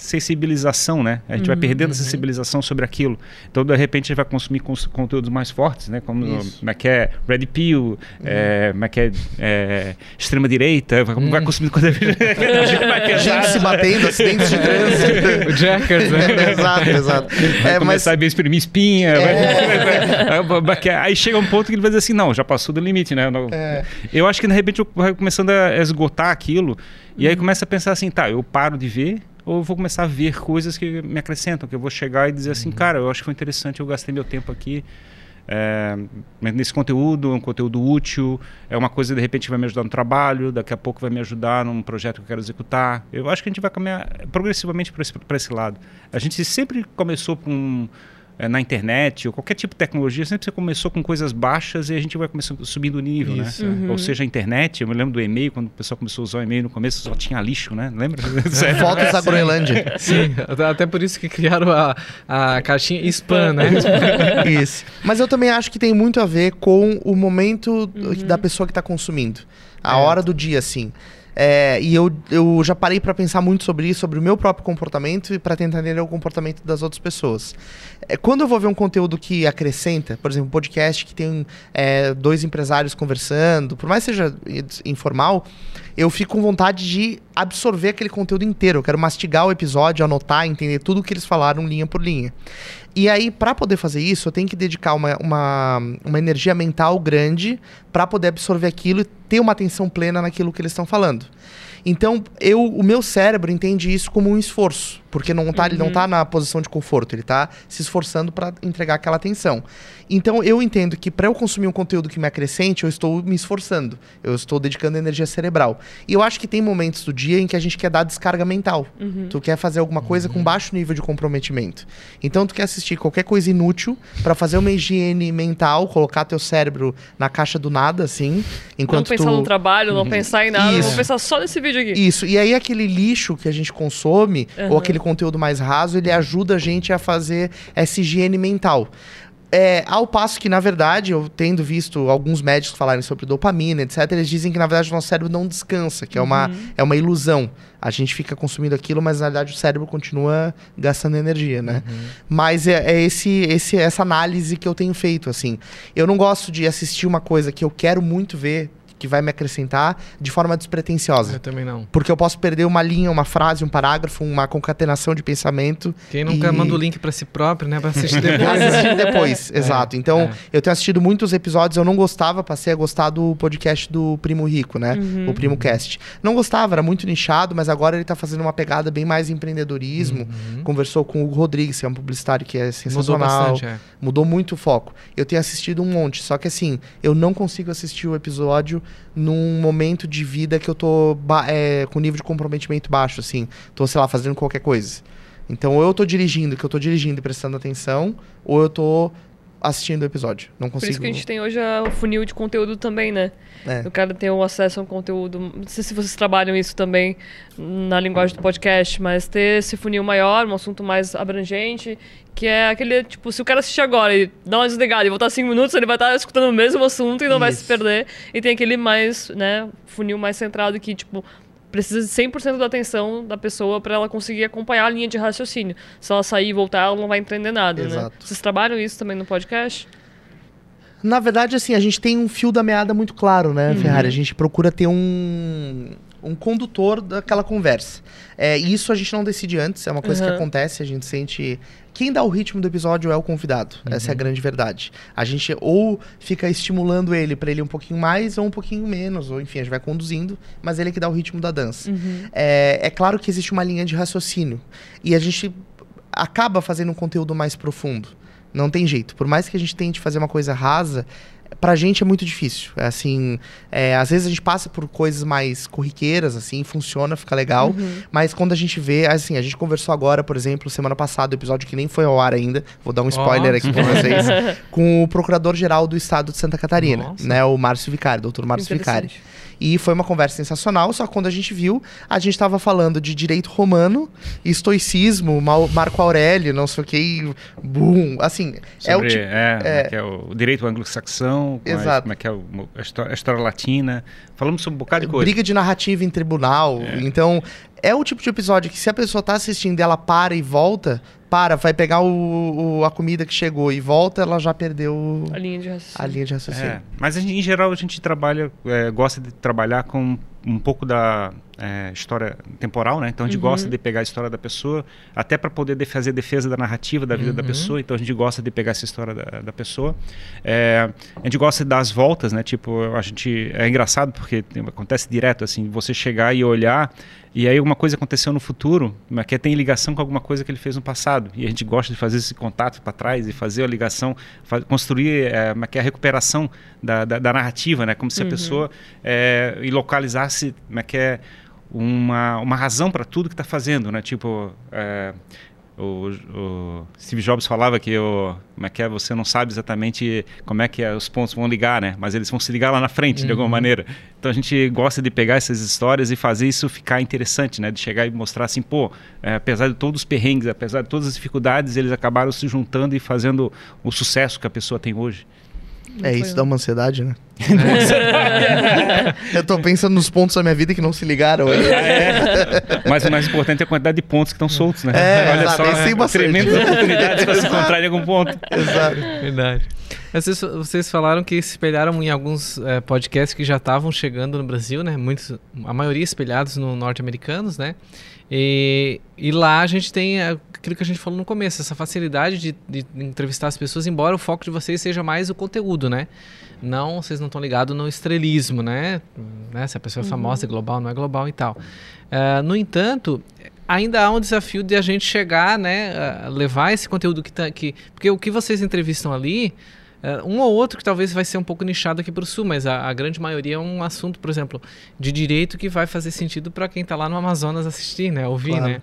dessensibilização, né? A gente uhum, vai perdendo uhum. a sensibilização sobre aquilo. Então, de repente, a gente vai consumir cons conteúdos mais fortes, né? Como, como é que é Red Pill, uhum. é, como é que é, é extrema-direita, como vai uhum. consumir conteúdo... gente se batendo, acidentes de trânsito. Jackers, né? exato, exato. Vai é, começar mas... a exprimir espinha. É. Vai... Aí chega um ponto que ele vai dizer assim, não, já passou do limite né? É. Eu acho que de repente eu vai começando a esgotar aquilo e aí uhum. começa a pensar assim, tá, eu paro de ver ou eu vou começar a ver coisas que me acrescentam, que eu vou chegar e dizer assim, uhum. cara, eu acho que foi interessante, eu gastei meu tempo aqui é, nesse conteúdo, um conteúdo útil, é uma coisa de repente que vai me ajudar no trabalho, daqui a pouco vai me ajudar num projeto que eu quero executar. Eu acho que a gente vai caminhar progressivamente para esse, esse lado. A gente sempre começou com um, é, na internet ou qualquer tipo de tecnologia, sempre você começou com coisas baixas e a gente vai começando subindo o nível, né? Isso. né? Uhum. Ou seja, a internet, eu me lembro do e-mail, quando o pessoal começou a usar o e-mail no começo só tinha lixo, né? Lembra? Fotos da Groenlândia. Sim, até por isso que criaram a, a caixinha spam, né? isso. Mas eu também acho que tem muito a ver com o momento uhum. da pessoa que está consumindo. A é. hora do dia, assim. É, e eu, eu já parei para pensar muito sobre isso, sobre o meu próprio comportamento e para tentar entender o comportamento das outras pessoas. É, quando eu vou ver um conteúdo que acrescenta, por exemplo, um podcast que tem é, dois empresários conversando, por mais que seja informal, eu fico com vontade de absorver aquele conteúdo inteiro. Eu quero mastigar o episódio, anotar, entender tudo o que eles falaram linha por linha. E aí, para poder fazer isso, eu tenho que dedicar uma, uma, uma energia mental grande para poder absorver aquilo e ter uma atenção plena naquilo que eles estão falando. Então, eu, o meu cérebro entende isso como um esforço, porque não tá, uhum. ele não está na posição de conforto, ele está se esforçando para entregar aquela atenção. Então, eu entendo que para eu consumir um conteúdo que me acrescente, eu estou me esforçando, eu estou dedicando energia cerebral. E eu acho que tem momentos do dia em que a gente quer dar descarga mental. Uhum. Tu quer fazer alguma coisa uhum. com baixo nível de comprometimento. Então, tu quer assistir qualquer coisa inútil para fazer uma higiene mental, colocar teu cérebro na caixa do nada, assim, enquanto Não pensar tu... no trabalho, não uhum. pensar em nada, Isso. vou pensar só nesse vídeo vídeo aqui. Isso, e aí aquele lixo que a gente consome, Aham. ou aquele conteúdo mais raso, ele ajuda a gente a fazer essa higiene mental. É, ao passo que, na verdade, eu tendo visto alguns médicos falarem sobre dopamina, etc., eles dizem que, na verdade, o nosso cérebro não descansa, que é, uma, é uma ilusão. A gente fica consumindo aquilo, mas, na verdade, o cérebro continua gastando energia, né? Mas é, é esse, esse, essa análise que eu tenho feito, assim. Eu não gosto de assistir uma coisa que eu quero muito ver, que vai me acrescentar, de forma despretensiosa. Eu também não. Porque eu posso perder uma linha, uma frase, um parágrafo, uma concatenação de pensamento. Quem nunca E- manda o link pra si próprio, né? Pra assistir depois. Assistir depois, exato. Então, é. eu tenho assistido muitos episódios, eu não gostava, passei a gostar do podcast do Primo Rico, né? O Primo Cast. Não gostava, era muito nichado, mas agora ele tá fazendo uma pegada bem mais empreendedorismo. Conversou com o Hugo Rodrigues, que é um publicitário que é Mudou sensacional. bastante, é. Mudou muito o foco. Eu tenho assistido um monte, só que assim, eu não consigo assistir o episódio num momento de vida que eu tô é, com nível de comprometimento baixo, assim. Tô, sei lá, fazendo qualquer coisa. Então, ou eu tô dirigindo, que eu tô dirigindo e prestando atenção, ou eu tô assistindo o episódio. Não Por consigo. isso que a gente tem hoje o funil de conteúdo também, né? É. O cara ter o acesso a um conteúdo. Não sei se vocês trabalham isso também na linguagem do podcast, mas ter esse funil maior, um assunto mais abrangente, que é aquele, tipo, se o cara assistir agora e dar uma desligada e voltar cinco minutos, ele vai estar escutando o mesmo assunto e não vai se Isso. perder. E tem aquele mais, né, funil mais centrado que, tipo, precisa de 100% da atenção da pessoa para ela conseguir acompanhar a linha de raciocínio. Se ela sair e voltar, ela não vai entender nada, né? Exato. Vocês trabalham isso também no podcast? Na verdade, assim, a gente tem um fio da meada muito claro, né, Ferrari? A gente procura ter um, um condutor daquela conversa. É, e isso a gente não decide antes, é uma coisa que Uhum. acontece, a gente sente. Quem dá o ritmo do episódio é o convidado. Essa é a grande verdade. A gente ou fica estimulando ele pra ele um pouquinho mais ou um pouquinho menos, ou enfim, a gente vai conduzindo, mas ele é que dá o ritmo da dança. É, é claro que existe uma linha de raciocínio. E a gente acaba fazendo um conteúdo mais profundo. Não tem jeito. Por mais que a gente tente fazer uma coisa rasa, pra gente é muito difícil. É assim, é, às vezes a gente passa por coisas mais corriqueiras, assim, funciona, fica legal. Mas quando a gente vê, assim, a gente conversou agora, por exemplo, semana passada, o episódio que nem foi ao ar ainda, vou dar um spoiler Ó. aqui pra vocês, com o Procurador-Geral do Estado de Santa Catarina, Nossa. né, o Márcio Vicari, doutor Márcio Vicari. E foi uma conversa sensacional, só que quando a gente viu, a gente estava falando de direito romano, estoicismo, Marco Aurélio, não sei o que, boom. Assim, é o Sobre, é, é que é o direito anglo-saxão, como é- Exato. como é que é o- a história, a história latina. Falamos sobre um bocado de coisa. Briga de narrativa em tribunal. Então, é o tipo de episódio que se a pessoa tá assistindo e ela para e volta, para, vai pegar o, o- a comida que chegou e volta, ela já perdeu A linha de a raciocínio. linha de raciocínio. É, mas a gente, em geral a gente trabalha, é, gosta de trabalhar com um pouco da é, história temporal, né? Então a gente gosta de pegar a história da pessoa, até para poder de- fazer defesa da narrativa da vida da pessoa. Então a gente gosta de pegar essa história da, da pessoa. É, a gente gosta de dar as voltas, né? Tipo, a gente é engraçado porque tem- acontece direto assim, você chegar e olhar e aí alguma coisa aconteceu no futuro, mas que tem ligação com alguma coisa que ele fez no passado. E a gente gosta de fazer esse contato para trás e fazer a ligação, fa- construir é, é que é a recuperação da, da, da narrativa, né? Como se a pessoa é, e localizasse como é que é uma, uma razão para tudo que está fazendo, né? Tipo, é, o, o Steve Jobs falava que o, como é que é, você não sabe exatamente como é que é, os pontos vão ligar, né? Mas eles vão se ligar lá na frente, de alguma maneira. Então a gente gosta de pegar essas histórias e fazer isso ficar interessante, né? De chegar e mostrar assim, pô, é, apesar de todos os perrengues, apesar de todas as dificuldades, eles acabaram se juntando e fazendo o sucesso que a pessoa tem hoje. É, isso dá uma ansiedade, né? Eu tô pensando nos pontos da minha vida que não se ligaram. Mas o mais importante é a quantidade de pontos que estão soltos, né? É, Olha exato, só, tem né? tremendas oportunidades para se encontrar em algum ponto. Exato. Verdade. Vocês, vocês falaram que se espelharam em alguns eh, podcasts que já estavam chegando no Brasil, né? Muitos, a maioria espelhados no norte-americanos, né? E, e lá a gente tem eh, aquilo que a gente falou no começo, essa facilidade de, de entrevistar as pessoas, embora o foco de vocês seja mais o conteúdo, né? Não, vocês não estão ligados no estrelismo, né? né? Se a pessoa é famosa, é global, não é global e tal. Eh, no entanto, ainda há um desafio de a gente chegar, né, levar esse conteúdo que tá que porque o que vocês entrevistam ali, é, um ou outro que talvez vai ser um pouco nichado aqui para o sul, mas a, a grande maioria é um assunto, por exemplo, de direito que vai fazer sentido para quem está lá no Amazonas assistir, né, ouvir, Claro. né.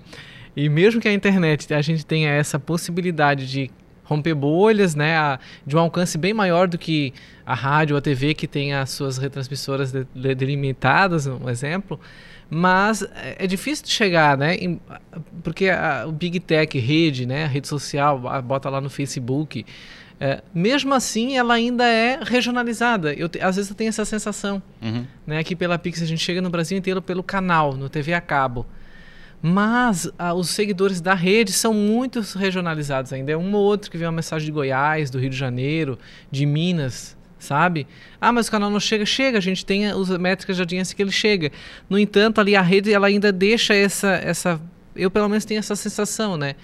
E mesmo que a internet a gente tenha essa possibilidade de romper bolhas, né? A, de um alcance bem maior do que a rádio ou a TV que tem as suas retransmissoras de, de, delimitadas, um exemplo. Mas é, é difícil de chegar, né? Em, porque a, o Big Tech, rede, né? A rede social, bota lá no Facebook. É, mesmo assim, ela ainda é regionalizada. Eu te, às vezes eu tenho essa sensação. Uhum. Né? Aqui pela Pix a gente chega no Brasil inteiro pelo canal, no TV a cabo. Mas ah, os seguidores da rede são muito regionalizados ainda. É um ou outro que vê uma mensagem de Goiás, do Rio de Janeiro, de Minas, sabe? Ah, mas o canal não chega. Chega, a gente tem as métricas de audiência que ele chega. No entanto, ali a rede ela ainda deixa essa. essa eu pelo menos tenho essa sensação, né?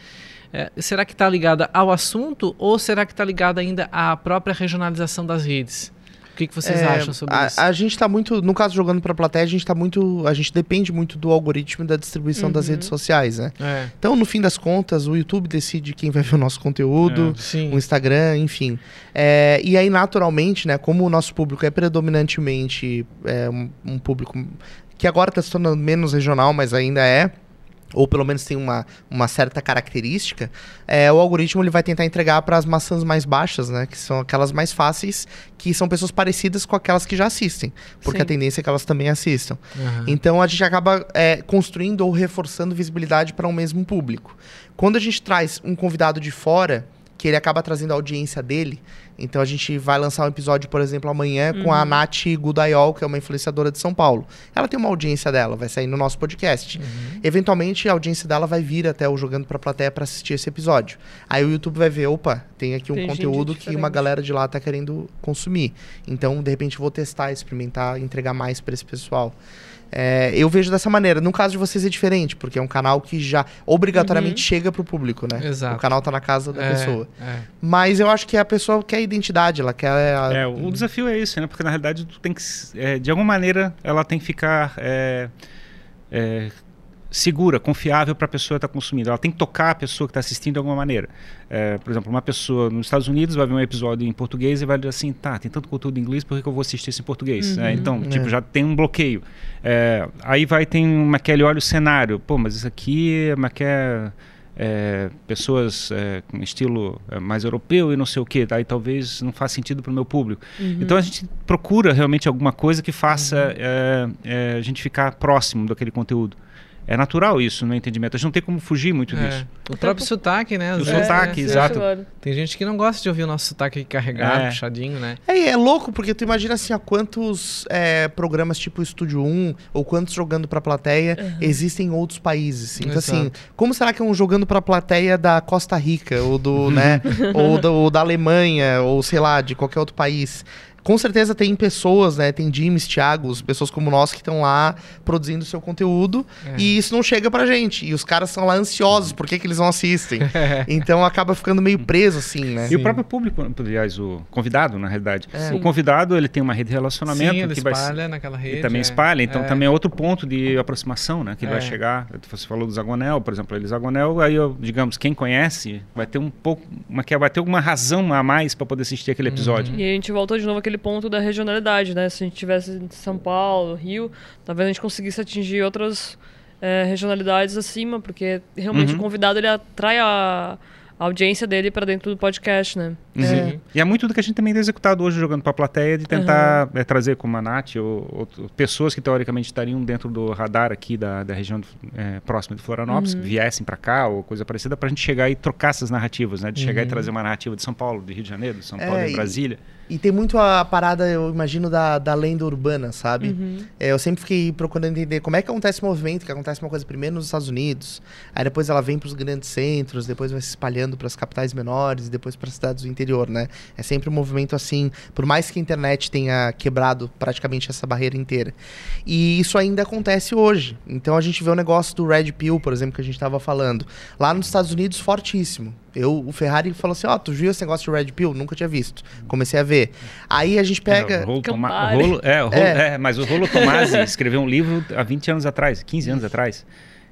É, será que está ligada ao assunto ou será que está ligada ainda à própria regionalização das redes? O que, que vocês é, acham sobre a, isso? A gente está muito, no caso jogando para plateia, a gente está muito, a gente depende muito do algoritmo e da distribuição uhum. das redes sociais, né? É. Então, no fim das contas, o YouTube decide quem vai ver o nosso conteúdo, é, o Instagram, enfim. É, e aí, naturalmente, né, como o nosso público é predominantemente é, um, um público que agora está se tornando menos regional, mas ainda é ou pelo menos tem uma, uma certa característica, é, o algoritmo ele vai tentar entregar para as maçãs mais baixas, né? Que são aquelas mais fáceis, que são pessoas parecidas com aquelas que já assistem. Porque Sim. a tendência é que elas também assistam. Uhum. Então a gente acaba é, construindo ou reforçando visibilidade para um mesmo público. Quando a gente traz um convidado de fora, que ele acaba trazendo a audiência dele, então a gente vai lançar um episódio, por exemplo, amanhã uhum. com a uhum. Nath Gudayol, que é uma influenciadora de São Paulo. Ela tem uma audiência dela, vai sair no nosso podcast. Uhum. Eventualmente a audiência dela vai vir até o Jogando pra Plateia para assistir esse episódio. Aí o YouTube vai ver, opa, tem aqui um tem conteúdo que uma galera de lá tá querendo consumir. Então, de repente, vou testar, experimentar, entregar mais para esse pessoal. É, eu vejo dessa maneira. No caso de vocês é diferente, porque é um canal que já obrigatoriamente uhum. chega pro público, né? Exato. O canal tá na casa da é, pessoa. É. Mas eu acho que a pessoa quer identidade, ela quer. A... É, o desafio é isso, né? Porque na realidade tu tem que. É, de alguma maneira, ela tem que ficar. É, é, segura, confiável para a pessoa estar tá consumindo. Ela tem que tocar a pessoa que está assistindo de alguma maneira. É, por exemplo, uma pessoa nos Estados Unidos vai ver um episódio em português e vai dizer assim, tá, tem tanto conteúdo em inglês, por que, eu vou assistir esse em português? Uhum, é, então, é. tipo, já tem um bloqueio. É, aí vai, tem uma Kelly olha o cenário. Pô, mas isso aqui é uma é, pessoas é, com estilo é, mais europeu e não sei o que, aí talvez não faça sentido para o meu público. Uhum. Então a gente procura realmente alguma coisa que faça uhum. é, é, a gente ficar próximo daquele conteúdo. É natural isso no entendimento. A gente não tem como fugir muito é. disso. O próprio sotaque, né? o é, sotaque, é, exato. Tem gente que não gosta de ouvir o nosso sotaque carregado, é. puxadinho, né? É, é louco, porque tu imagina assim, há quantos é, programas tipo Estúdio 1 ou quantos jogando pra plateia uhum. existem em outros países. Então, assim, exato. assim, como será que é um jogando pra plateia da Costa Rica, ou do, né? ou, do, ou da Alemanha, ou sei lá, de qualquer outro país? Com certeza tem pessoas, né? Tem Jims, Thiagos, pessoas como nós que estão lá produzindo seu conteúdo é. e isso não chega pra gente. E os caras são lá ansiosos, por que, que eles não assistem? então acaba ficando meio preso, assim, né? E Sim. o próprio público, aliás, o convidado, na realidade. É. O convidado, ele tem uma rede de relacionamento. Sim, ele que espalha vai, naquela rede. Ele também é. espalha, então é. também é outro ponto de aproximação, né? Que vai é. chegar. Você falou do Zagonel, por exemplo, ele Zagonel, aí, eu, digamos, quem conhece vai ter um pouco, uma, vai ter alguma razão a mais para poder assistir aquele episódio. Uhum. E a gente voltou de novo aquele ponto da regionalidade, né? Se a gente tivesse em São Paulo, Rio, talvez a gente conseguisse atingir outras é, regionalidades acima, porque realmente uhum. o convidado ele atrai a, a audiência dele para dentro do podcast, né? Uhum. É. E é muito do que a gente também tem executado hoje jogando para a plateia, de tentar uhum. é, trazer como a Nath ou, ou, pessoas que teoricamente estariam dentro do radar aqui da, da região é, próxima de Florianópolis, uhum. que viessem para cá ou coisa parecida, para a gente chegar e trocar essas narrativas, né? De chegar e uhum. trazer uma narrativa de São Paulo, de Rio de Janeiro, de São Paulo, de é, Brasília. E e tem muito a parada, eu imagino, da, da lenda urbana, sabe? Uhum. É, eu sempre fiquei procurando entender como é que acontece o movimento, que acontece uma coisa primeiro nos Estados Unidos, aí depois ela vem para os grandes centros, depois vai se espalhando para as capitais menores, depois para as cidades do interior, né? É sempre um movimento assim, por mais que a internet tenha quebrado praticamente essa barreira inteira. E isso ainda acontece hoje. Então a gente vê o negócio do Red Pill, por exemplo, que a gente estava falando. Lá nos Estados Unidos, fortíssimo. Eu, o Ferrari falou assim: Ó, oh, tu viu esse negócio de Red Pill? Nunca tinha visto. Comecei a ver. Aí a gente pega. É, o rolo Toma... o rolo, é, o rolo, é. é, mas o Rolo Tomasi escreveu um livro há 20 anos atrás, 15 anos atrás.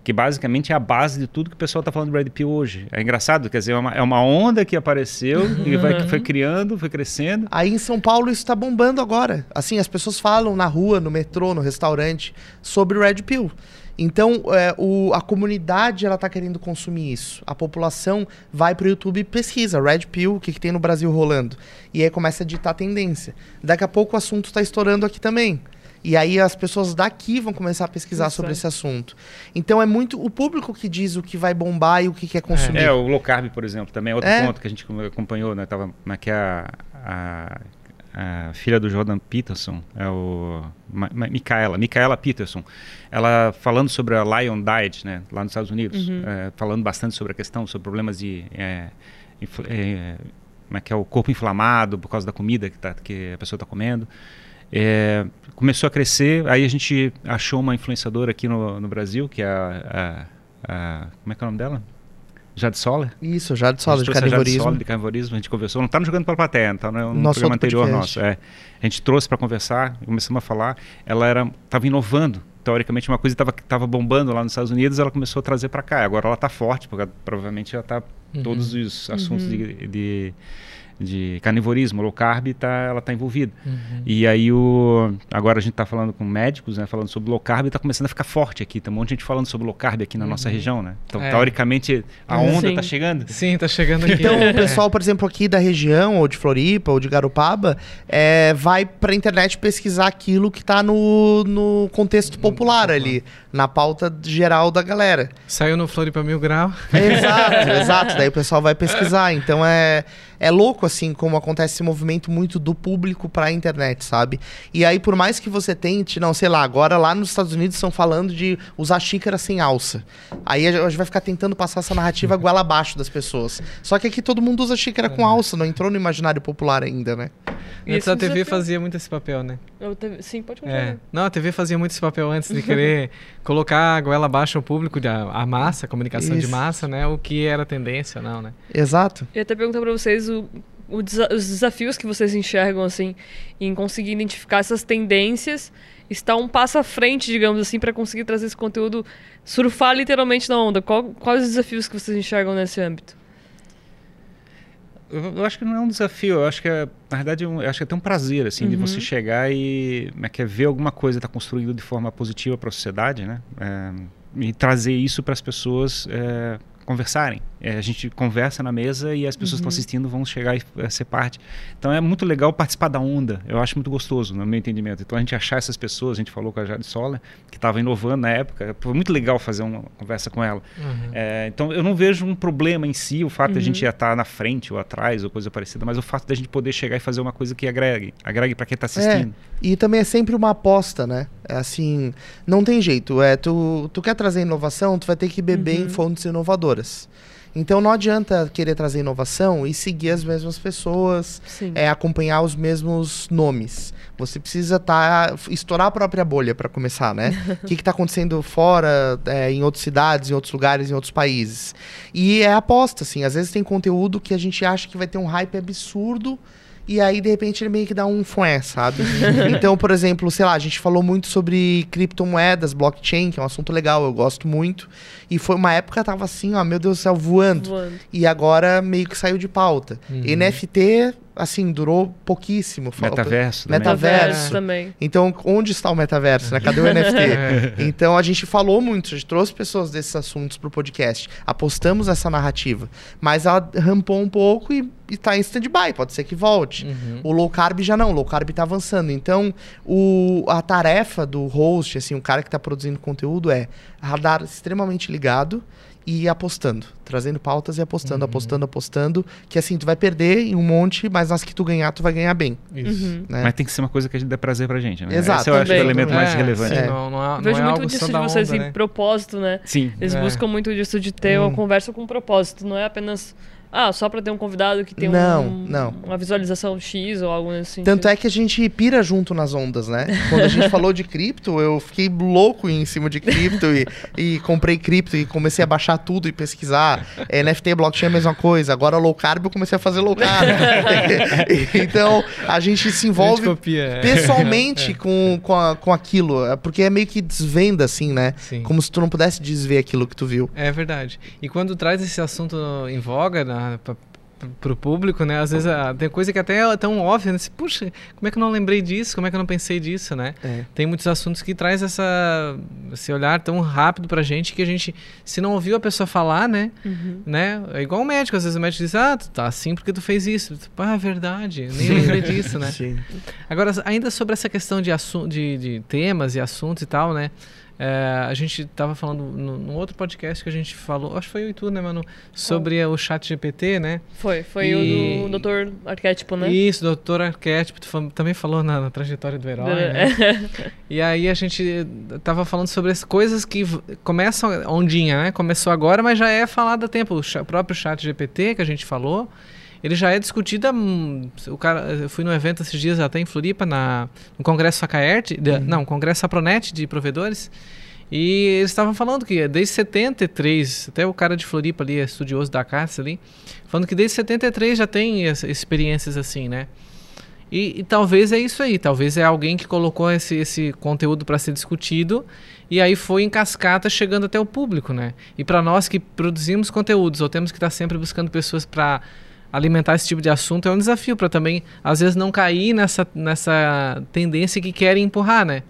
Que basicamente é a base de tudo que o pessoal está falando de Red Pill hoje. É engraçado, quer dizer, é uma, é uma onda que apareceu e vai, foi criando, foi crescendo. Aí em São Paulo isso está bombando agora. Assim, as pessoas falam na rua, no metrô, no restaurante, sobre Red Pill. Então, é, o, a comunidade ela tá querendo consumir isso. A população vai pro YouTube e pesquisa, Red Pill, o que, que tem no Brasil rolando. E aí começa a ditar a tendência. Daqui a pouco o assunto tá estourando aqui também. E aí as pessoas daqui vão começar a pesquisar Isso, sobre é. esse assunto. Então é muito o público que diz o que vai bombar e o que quer consumir. É, o low carb, por exemplo, também é outro É. ponto que a gente acompanhou, né? Tava aqui a, a, a filha do Jordan Peterson, é o Ma, Ma, Micaela, Micaela Peterson, ela falando sobre a Lion Diet, né? Lá nos Estados Unidos, Uhum. é, falando bastante sobre a questão, sobre problemas de é, infla- é, como é que é o corpo inflamado por causa da comida que, tá, que a pessoa está comendo. É, começou a crescer, aí a gente achou uma influenciadora aqui no, no Brasil, que é a, a- a- Como é que é o nome dela? Jade Soller? Isso, já de A solo gente de a Jade carnivorismo. Soller de carnivorismo, a gente conversou, não está jogando pela plateia, está no, no programa anterior podcast. nosso. É. A gente trouxe para conversar, começamos a falar, ela era estava inovando, teoricamente uma coisa estava tava bombando lá nos Estados Unidos, ela começou a trazer para cá. Agora ela está forte, porque provavelmente ela está Uhum. todos os assuntos de, de, de carnivorismo, low carb, tá, ela está envolvida. Uhum. E aí o agora a gente está falando com médicos, né, falando sobre low carb, está começando a ficar forte aqui. Tem um monte de gente falando sobre low carb aqui na nossa região, né? Então, É. teoricamente, a onda está chegando. Sim, tá chegando aqui. Então, É. o pessoal, por exemplo, aqui da região, ou de Floripa, ou de Garopaba, é, vai pra internet pesquisar aquilo que tá no, no contexto popular ali, na pauta geral da galera. Saiu no Floripa Mil Grau. Exato, exato. Daí o pessoal vai pesquisar. Então é, é louco, assim, como acontece esse movimento muito do público pra internet, sabe? E aí, por mais que você tente, não, sei lá, agora lá nos Estados Unidos estão falando de usar xícara sem alça. Aí a gente vai ficar tentando passar essa narrativa goela abaixo das pessoas. Só que aqui todo mundo usa xícara com alça, não entrou no imaginário popular ainda, né? E Antes a TV desafio- fazia muito esse papel, né? Eu teve- Sim, pode continuar. É. Não, a TV fazia muito esse papel antes de querer colocar a goela abaixo ao público, de- a, a massa, a comunicação de Isso. massa, né? O que era tendência ou não, né? Exato. Eu ia até perguntar pra vocês o, o desa- os desafios que vocês enxergam, assim, em conseguir identificar essas tendências, estar um passo à frente, digamos assim, pra conseguir trazer esse conteúdo, surfar literalmente na onda. Qual- quais os desafios que vocês enxergam nesse âmbito? Eu, eu acho que não é um desafio, eu acho que é, na verdade, eu acho que é até um prazer, assim, de Uhum. você chegar e né, quer ver alguma coisa estar construída de forma positiva para a sociedade, né? É, e trazer isso para as pessoas é, conversarem. É, a gente conversa na mesa e as pessoas que estão assistindo vão chegar e é, ser parte. Então é muito legal participar da onda. Eu acho muito gostoso, no meu entendimento. Então a gente achar essas pessoas, a gente falou com a Jade Sola, que estava inovando na época. Foi muito legal fazer uma conversa com ela. É, então eu não vejo um problema em si o fato de a gente estar na frente ou atrás ou coisa parecida, mas o fato da gente poder chegar e fazer uma coisa que agregue, agregue para quem está assistindo. E também é sempre uma aposta, né? É assim, não tem jeito. É, tu, tu quer trazer inovação, tu vai ter que beber em fontes inovadoras. Então não adianta querer trazer inovação e seguir as mesmas pessoas, é, acompanhar os mesmos nomes. Você precisa tá, estourar a própria bolha para começar, né? O que está acontecendo fora, é, em outras cidades, em outros lugares, em outros países. E é aposta, assim. Às vezes tem conteúdo que a gente acha que vai ter um hype absurdo. E aí, de repente, ele meio que dá um fué, sabe? então, por exemplo, sei lá, a gente falou muito sobre criptomoedas, blockchain, que é um assunto legal, eu gosto muito. E foi uma época tava assim, ó, meu Deus do céu, voando. Voando. E agora meio que saiu de pauta. Uhum. NFT, assim, durou pouquíssimo. Metaverso. também. Metaverso. Também. Então, onde está o metaverso, né? Cadê o NFT? É. Então, a gente falou muito, a gente trouxe pessoas desses assuntos pro podcast, apostamos essa narrativa, mas ela rampou um pouco e, e tá em stand-by, pode ser que volte. Uhum. O low carb já não, o low carb tá avançando. Então, o, a tarefa do host, assim, o cara que tá produzindo conteúdo é radar extremamente ligado e apostando, trazendo pautas e apostando, apostando, apostando, que assim, tu vai perder em um monte, mas nas que tu ganhar, tu vai ganhar bem, Isso. Uhum. né? Mas tem que ser uma coisa que a gente dê prazer pra gente, né? Exato. Esse eu acho que é o Também. elemento mais É, relevante. sim, É. não, não é, não Vejo é muito disso de vocês onda, em né? propósito, né? Sim. Eles É. buscam muito disso de ter uma Hum. conversa com propósito, não é apenas ah, só pra ter um convidado que tem um- Não, não. uma visualização X ou algo sentido. Tanto é que a gente pira junto nas ondas, né? Quando a gente falou de cripto, eu fiquei louco em cima de cripto e, e comprei cripto e comecei a baixar tudo e pesquisar. É, NFT, blockchain é a mesma coisa. Agora low carb eu comecei a fazer low carb. então a gente se envolve gente copia. é. pessoalmente com, com, a- com aquilo. é, Porque é meio que desvenda, assim, né? Sim. Como se tu não pudesse desver aquilo que tu viu. É verdade. E quando traz esse assunto em voga, na, pra- pro público, né? Às vezes ah, tem coisa que até é tão óbvia, né? Puxa, como é que eu não lembrei disso? Como é que eu não pensei disso, né? É. Tem muitos assuntos que traz essa, esse olhar tão rápido pra gente que a gente, se não ouviu a pessoa falar, né? né? É igual o médico, às vezes o médico diz, ah, tu tá assim porque tu fez isso. Tu, Ah, é verdade, eu nem lembrei disso, né? Sim. Agora, ainda sobre essa questão de, de, de temas e assuntos e tal, né? É, a gente estava falando no, num outro podcast que a gente falou, acho que foi eu e tu, né, mano? Sobre o chat GPT, né? Foi, foi E- o do Dr. Arquétipo, né? Isso, doutor Arquétipo, também falou na, na trajetória do herói, né? E aí a gente tava falando sobre as coisas que começam, ondinha, né? Começou agora, mas já é falado há tempo. O próprio chat GPT que a gente falou, ele já é discutido há, hum, o cara, eu fui num evento esses dias até em Floripa, na, no Congresso Facaert, de- não, Congresso Apronet de provedores, e eles estavam falando que desde 73, até o cara de Floripa ali, é estudioso da casa ali, falando que desde 73 já tem experiências assim, né? E, e talvez é isso aí, talvez é alguém que colocou esse, esse conteúdo para ser discutido e aí foi em cascata chegando até o público, né? E para nós que produzimos conteúdos ou temos que estar sempre buscando pessoas para alimentar esse tipo de assunto é um desafio para também às vezes não cair nessa, nessa tendência que querem empurrar, né?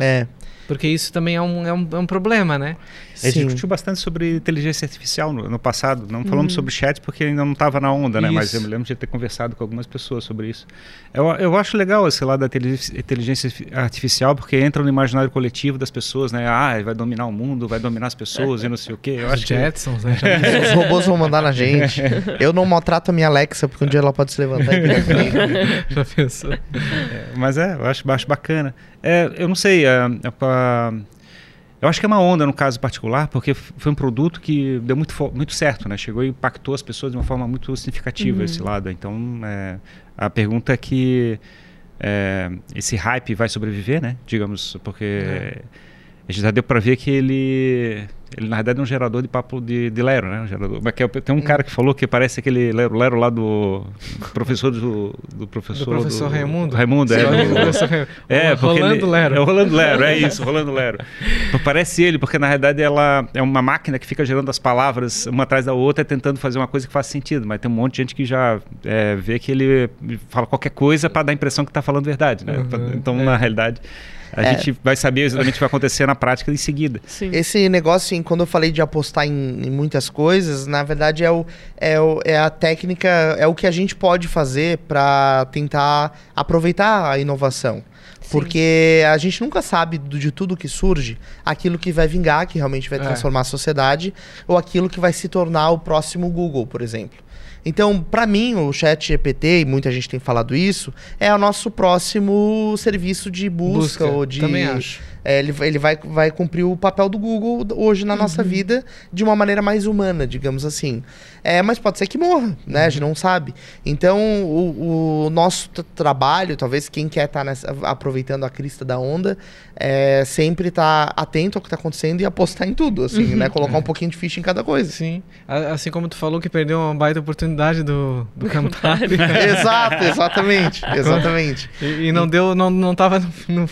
É. Porque isso também é um, é um, é um problema, né? A gente Sim. discutiu bastante sobre inteligência artificial no, no passado. Não falamos sobre chat porque ainda não estava na onda, né? Mas eu me lembro de ter conversado com algumas pessoas sobre isso. Eu, eu acho legal esse lado da intelig- inteligência artificial porque entra no imaginário coletivo das pessoas, né? Ah, vai dominar o mundo, vai dominar as pessoas e não sei o quê. Eu Os acho que Jetsons, né? Os robôs vão mandar na gente. Eu não maltrato a minha Alexa, porque um dia ela pode se levantar e brigar comigo. Já pensou? Mas é, eu acho, acho bacana. É, eu não sei, é, é pra- eu acho que é uma onda no caso particular, porque foi um produto que deu muito, muito certo, né? Chegou e impactou as pessoas de uma forma muito significativa esse lado. Então, é, a pergunta é que é, esse hype vai sobreviver, né? Digamos, porque É. a gente já deu para ver que ele, ele na verdade é um gerador de papo de, de Lero, né? Um gerador, mas que é- tem um cara que falou que parece aquele Lero, Lero lá do professor do, do professor Do professor Raimundo? Raimundo, é. Sim, do- do professor Raimundo. é, porque Rolando ele, Lero. É o Rolando Lero, é isso, Rolando Lero. Então, Parece ele, porque na realidade ela é uma máquina que fica gerando as palavras uma atrás da outra, tentando fazer uma coisa que faça sentido. Mas tem um monte de gente que já é, vê que ele fala qualquer coisa para dar a impressão que está falando verdade, né? Uhum, Então, é. na realidade, a É. gente vai saber exatamente o que vai acontecer na prática em seguida. Sim. Esse negócio, assim, quando eu falei de apostar em, em muitas coisas, na verdade é, o, é, o, é a técnica, é o que a gente pode fazer para tentar aproveitar a inovação. Porque a gente nunca sabe de tudo que surge, aquilo que vai vingar, que realmente vai É. transformar a sociedade, ou aquilo que vai se tornar o próximo Google, por exemplo. Então, para mim, o Chat GPT, e muita gente tem falado isso, é o nosso próximo serviço de busca, ou de. Também acho. É, ele ele vai, vai cumprir o papel do Google hoje na nossa vida de uma maneira mais humana, digamos assim. É, mas pode ser que morra, né? A gente não sabe. Então, o, o nosso trabalho, talvez quem quer estar aproveitando a crista da onda, é sempre estar atento ao que está acontecendo e apostar em tudo, assim, né? Colocar um pouquinho de ficha em cada coisa. Sim. Assim como tu falou que perdeu uma baita oportunidade do, do Campari. Exato, exatamente. Exatamente. E, e não deu, não, não tava no, no-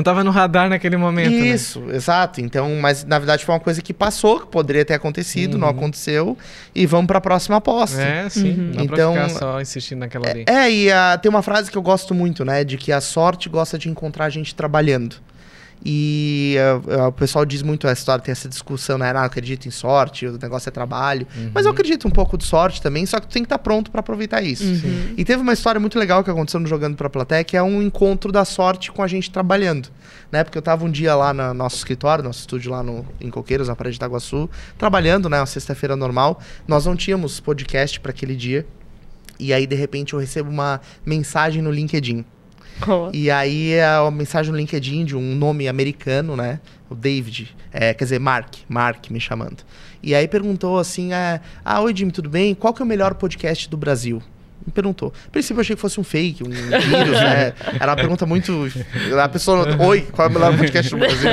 não tava no radar naquele momento, né? Isso, exato. Então, mas na verdade foi uma coisa que passou, que poderia ter acontecido, não aconteceu, e vamos para a próxima aposta. É, sim. Uhum. Dá Então, pra ficar só insistindo naquela ali. É, e ah, tem uma frase que eu gosto muito, né? De que a sorte gosta de encontrar a gente trabalhando. E ah, ah, o pessoal diz muito a história, tem essa discussão, né? Não, eu acredito em sorte, o negócio é trabalho. Mas eu acredito um pouco de sorte também, só que tu tem que estar pronto para aproveitar isso. Uhum. E teve uma história muito legal que aconteceu no Jogando pra Plateia, que é um encontro da sorte com a gente trabalhando. Né? Porque eu tava um dia lá no nosso escritório, nosso estúdio lá no, em Coqueiros, na Parede de Itaguaçu, trabalhando, né? Uma sexta-feira normal. Nós não tínhamos podcast para aquele dia. E aí, de repente, eu recebo uma mensagem no LinkedIn. Ó. E aí é uma mensagem no LinkedIn de um nome americano, né? O David. É, quer dizer, Mark. Mark me chamando. E aí perguntou assim: é, Ah, oi Jimmy, tudo bem? Qual que é o melhor podcast do Brasil? Me perguntou. A princípio eu achei que fosse um fake, um vírus, né? Era uma pergunta muito. A pessoa, oi, qual é o melhor podcast do Brasil?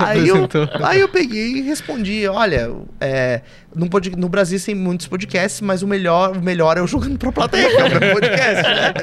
Aí, eu, aí eu peguei e respondi: olha, é, no, pod- no Brasil tem muitos podcasts, mas o melhor, o melhor é o Jogando pra Plateia, que é o meu podcast, né?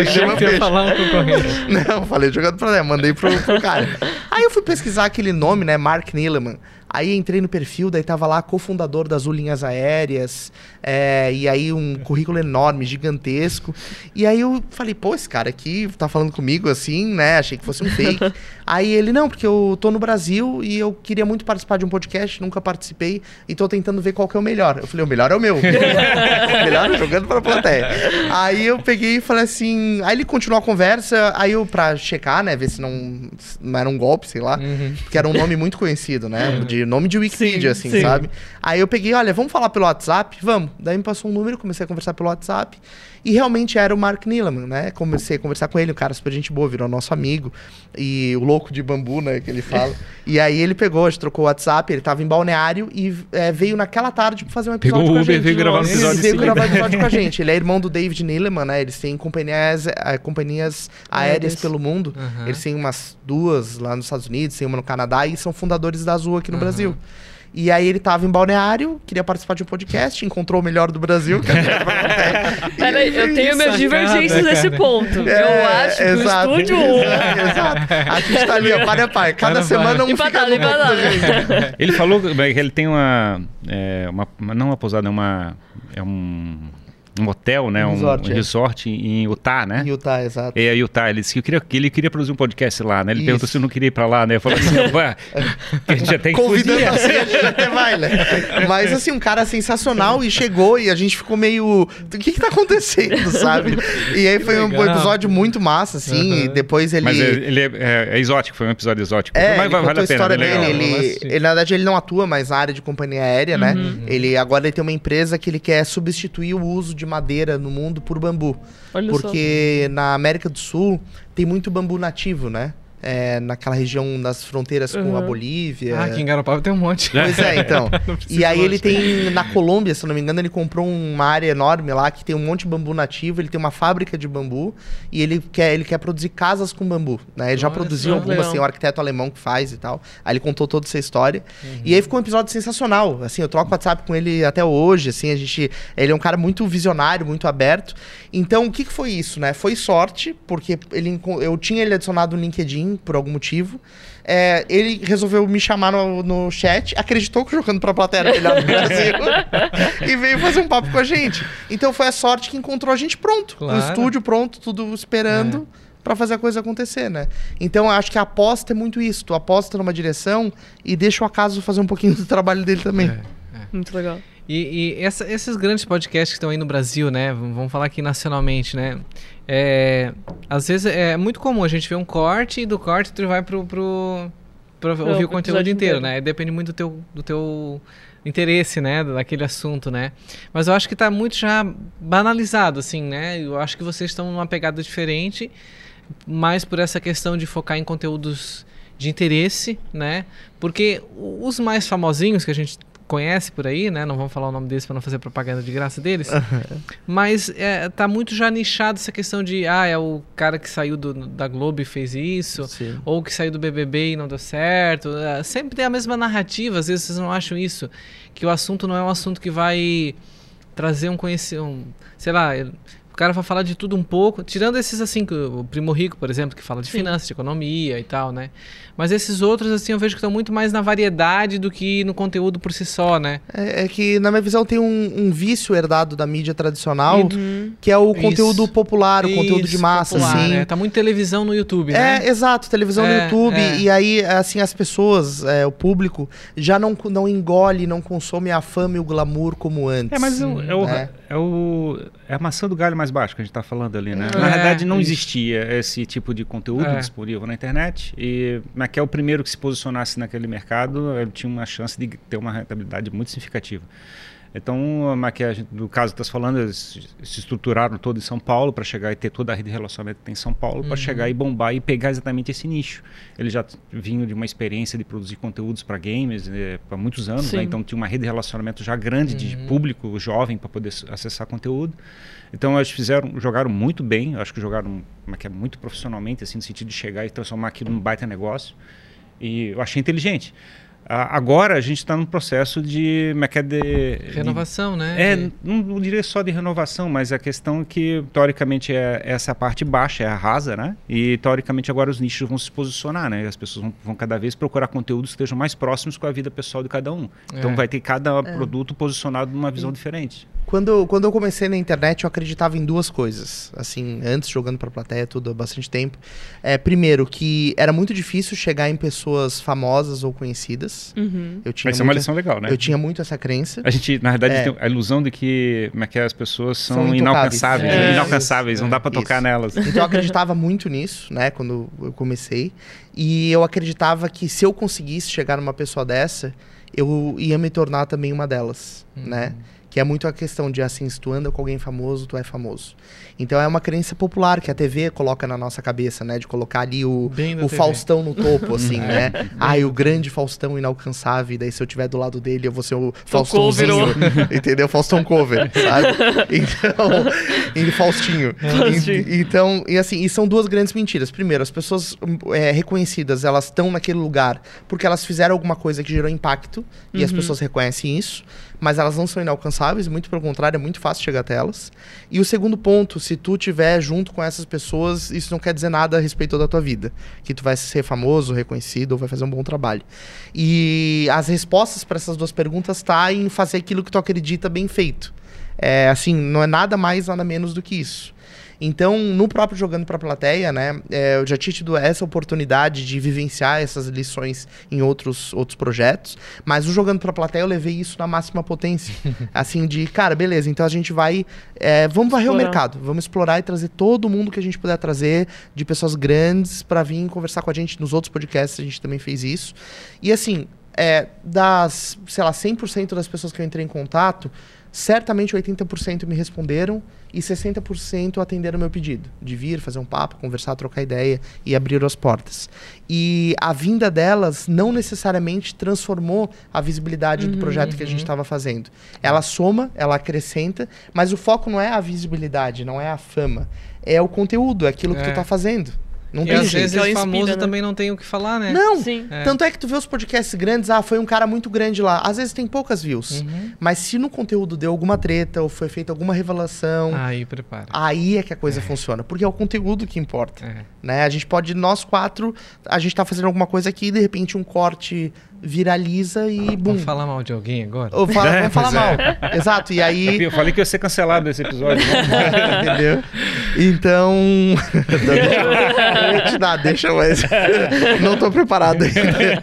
Achei que peixe. falar um concorrente. Não, falei jogando pra lá, mandei pro, pro cara. Aí eu fui pesquisar aquele nome, né? Mark Nieleman. Aí entrei no perfil, daí tava lá cofundador das Linhas Aéreas, é, e aí um currículo enorme, gigantesco. E aí eu falei, pô, esse cara aqui tá falando comigo assim, né? Achei que fosse um fake. aí ele, não, porque eu tô no Brasil e eu queria muito participar de um podcast, nunca participei, e tô tentando ver qual que é o melhor. Eu falei, o melhor é o meu. o melhor é jogando pra plateia. Aí eu peguei e falei assim. Aí ele continuou a conversa, aí eu, pra checar, né, ver se não, não era um golpe, sei lá, Uhum. que era um nome muito conhecido, né? De nome de Wikipedia, Sim, assim, sim. sabe? Aí eu peguei, olha, vamos falar pelo WhatsApp? Vamos. Daí me passou um número, comecei a conversar pelo WhatsApp. E realmente era o Mark Nillaman, né? Comecei a conversar com ele, um cara super gente boa, virou nosso amigo. E o louco de bambu, né? Que ele fala. e aí ele pegou, a gente trocou o WhatsApp, ele tava em balneário e é, veio naquela tarde pra fazer um Pegou episódio o com a Uber gente. veio gravar um Ele episódio em veio gravar episódio com a gente. Ele é irmão do David Nillaman, né? Eles têm companhias, eh, companhias aéreas Aéreas. pelo mundo. Aham. Eles têm umas duas lá nos Estados Unidos, tem uma no Canadá e são fundadores da Azul aqui no Aham. Brasil. E aí ele tava em Balneário, queria participar de um podcast, encontrou o melhor do Brasil. que Peraí, aí eu tenho minhas divergências cara. nesse ponto. eu É, acho que exato. o estúdio 1 Exato. A gente tá ali, ó, para a pai. Cada Para semana um Empatado, fica no empatado. Ele falou que ele tem uma, é, uma, uma- não uma pousada, é uma é um, um hotel, né, Um um, resort, um é. resort em Utah, né? Utah, exato. É, Utah, ele disse que, eu queria, que ele queria produzir um podcast lá, né? Ele Isso. perguntou se eu não queria ir pra lá, né? Eu falei assim, "Ué, que a gente já tem que Convidando podia." assim, a gente até vai, né? Mas assim, um cara sensacional e chegou e a gente ficou meio. O que que tá acontecendo, sabe? E aí foi um episódio muito massa, assim. E depois ele. Mas é, ele é, é- é exótico, foi um episódio exótico. É, Mas ele vale contou a, a pena, história bem dele. Ele, ele, na verdade, ele não atua mais na área de companhia aérea, né? Ele agora ele tem uma empresa que ele quer substituir o uso de madeira no mundo por bambu. Olha só. Porque na América do Sul tem muito bambu nativo, né? É, naquela região das fronteiras com a Uhum. Bolívia. Ah, aqui em Garopaba tem um monte. Pois é, então. Não precisa e aí ele tem, na Colômbia, se eu não me engano, ele comprou uma área enorme lá que tem um monte de bambu nativo, ele tem uma fábrica de bambu e ele quer, ele quer produzir casas com bambu, né? Ele já produziu algumas, tem um arquiteto alemão que faz e tal. Aí ele contou toda essa história. E aí ficou um episódio sensacional, assim, eu troco WhatsApp com ele até hoje, assim, a gente, ele é um cara muito visionário, muito aberto. Então, o que que foi isso, né? Foi sorte, porque ele, eu tinha ele adicionado no LinkedIn por algum motivo. É, ele resolveu me chamar no, no chat, acreditou que jogando pra plateia era melhor do Brasil e veio fazer um papo com a gente. Então foi a sorte que encontrou a gente pronto. Claro. No estúdio pronto, tudo esperando pra fazer a coisa acontecer, né? Então eu acho que a aposta é muito isso. Tu aposta numa direção e deixa o acaso fazer um pouquinho do trabalho dele também. É. Muito legal. E, e essa- esses grandes podcasts que estão aí no Brasil, né? Vamos falar aqui nacionalmente, né? É, às vezes é muito comum a gente ver um corte e do corte tu vai pro, pro, pra Pro ouvir o conteúdo inteiro, inteiro. né? Depende muito do teu, do teu interesse, né? Daquele assunto, né? Mas eu acho que tá muito já banalizado, assim, né? Eu acho que vocês estão numa pegada diferente, mais por essa questão de focar em conteúdos de interesse, né? Porque os mais famosinhos que a gente conhece por aí, né? Não vamos falar o nome deles para não fazer propaganda de graça deles. Mas é, tá muito já nichado essa questão de ah, é o cara que saiu do- da Globo e fez isso, Sim. ou que saiu do BBB e não deu certo. É, sempre tem a mesma narrativa, às vezes vocês não acham isso, que o assunto não é um assunto que vai trazer um conhecimento, sei lá, cara vai falar de tudo um pouco, tirando esses assim, o Primo Rico, por exemplo, que fala de Sim. finanças, de economia e tal, né? Mas esses outros, assim, eu vejo que estão muito mais na variedade do que no conteúdo por si só, né? É, é que, na minha visão, tem um, um vício herdado da mídia tradicional, Uhum. que é o Isso. conteúdo popular, o conteúdo de Isso, massa, popular, assim. né? Tá muito televisão no YouTube, né? É, exato, televisão no É, YouTube. é. E aí, assim, as pessoas, é, o público, já não, não engole, não consome a fama e o glamour como antes. É, mas é o, é, né? É, o- é a maçã do galho mais baixo que a gente está falando ali, né? É, na verdade, não isso. existia esse tipo de conteúdo É. disponível na internet. E mas que é o primeiro que se posicionasse naquele mercado, ele tinha uma chance de ter uma rentabilidade muito significativa. Então, a maquiagem, no caso que está falando, eles se estruturaram todo em São Paulo para chegar e ter toda a rede de relacionamento que tem em São Paulo, para chegar e bombar e pegar exatamente esse nicho. Eles já vinham de uma experiência de produzir conteúdos para games para muitos anos, né? Então tinha uma rede de relacionamento já grande de público jovem para poder acessar conteúdo. Então eles fizeram, jogaram muito bem, acho que jogaram como é é, muito profissionalmente, assim, no sentido de chegar e transformar aquilo num baita negócio. E eu achei inteligente. Agora a gente está num processo de, como é que é de Renovação, né? é, De- não, não diria só de renovação, mas a questão é que, teoricamente, é essa parte baixa, é a rasa, né? E, teoricamente, agora os nichos vão se posicionar, né? As pessoas vão, vão cada vez procurar conteúdos que estejam mais próximos com a vida pessoal de cada um. Então, É. vai ter cada produto posicionado numa visão diferente. Quando, quando eu comecei na internet, eu acreditava em duas coisas. Assim, antes jogando pra plateia, tudo há bastante tempo. É, primeiro, que era muito difícil chegar em pessoas famosas ou conhecidas. Uhum. Eu tinha, Essa é uma muito, lição legal, né? eu tinha muito essa crença. A gente, na verdade, É. tem a ilusão de que, como é que é, as pessoas são, São inalcançáveis, É. né? inalcançáveis, não dá para tocar Isso. nelas. Então eu acreditava muito nisso, né, quando eu comecei. E eu acreditava que se eu conseguisse chegar numa pessoa dessa, eu ia me tornar também uma delas, né? Que é muito a questão de assim, se tu anda com alguém famoso, tu é famoso. Então é uma crença popular que a TV coloca na nossa cabeça, né? De colocar ali o, o. Faustão no topo, assim, né? Ai, o grande Faustão inalcançável. E daí se eu tiver do lado dele, eu vou ser o Faustãozinho. Entendeu? Faustão cover, sabe? Então, ele Faustinho. Faustinho. E- Então, e assim, e são duas grandes mentiras. Primeiro, as pessoas hum, é, reconhecidas, elas estão naquele lugar porque elas fizeram alguma coisa que gerou impacto e as Uhum. pessoas reconhecem isso, mas elas não são inalcançáveis, muito pelo contrário, é muito fácil chegar até elas. E o segundo ponto, se tu tiver junto com essas pessoas, isso não quer dizer nada a respeito da tua vida, que tu vai ser famoso, reconhecido ou vai fazer um bom trabalho. E as respostas para essas duas perguntas tá em fazer aquilo que tu acredita bem feito. É, assim, não é nada mais, nada menos do que isso. Então, no próprio Jogando para a Plateia, né, é, eu já tinha tido essa oportunidade de vivenciar essas lições em outros, outros projetos, mas o Jogando para a Plateia eu levei isso na máxima potência. assim, de, cara, beleza, então a gente vai, é, vamos varrer o mercado, vamos explorar e trazer todo mundo que a gente puder trazer, de pessoas grandes, para vir conversar com a gente. Nos outros podcasts a gente também fez isso. E assim, é, das, sei lá, 100% das pessoas que eu entrei em contato, certamente 80% me responderam e 60% atenderam meu pedido de vir, fazer um papo, conversar, trocar ideia e abrir as portas. E a vinda delas não necessariamente transformou a visibilidade do projeto que a gente estava fazendo. Ela soma, ela acrescenta, mas o foco não é a visibilidade, não é a fama. É o conteúdo, é aquilo que É. tu tá fazendo. Não E tem às jeito. vezes Ela o inspira, famoso né? também não tem o que falar, né? Não, Sim. É. tanto é que tu vê os podcasts grandes, ah, foi um cara muito grande lá. Às vezes tem poucas views. Uhum. Mas se no conteúdo deu alguma treta ou foi feita alguma revelação, Aí prepara. aí é que a coisa funciona. Porque é o conteúdo que importa. É. Né? A gente pode, nós quatro, a gente tá fazendo alguma coisa aqui e de repente um corte viraliza e bum. Vamos falar mal de alguém agora? Ou fala, É, falar mal. Exato. E aí. Eu falei que ia ser cancelado nesse episódio. Entendeu? Então. eu te dar, deixa, mas. não tô preparado ainda.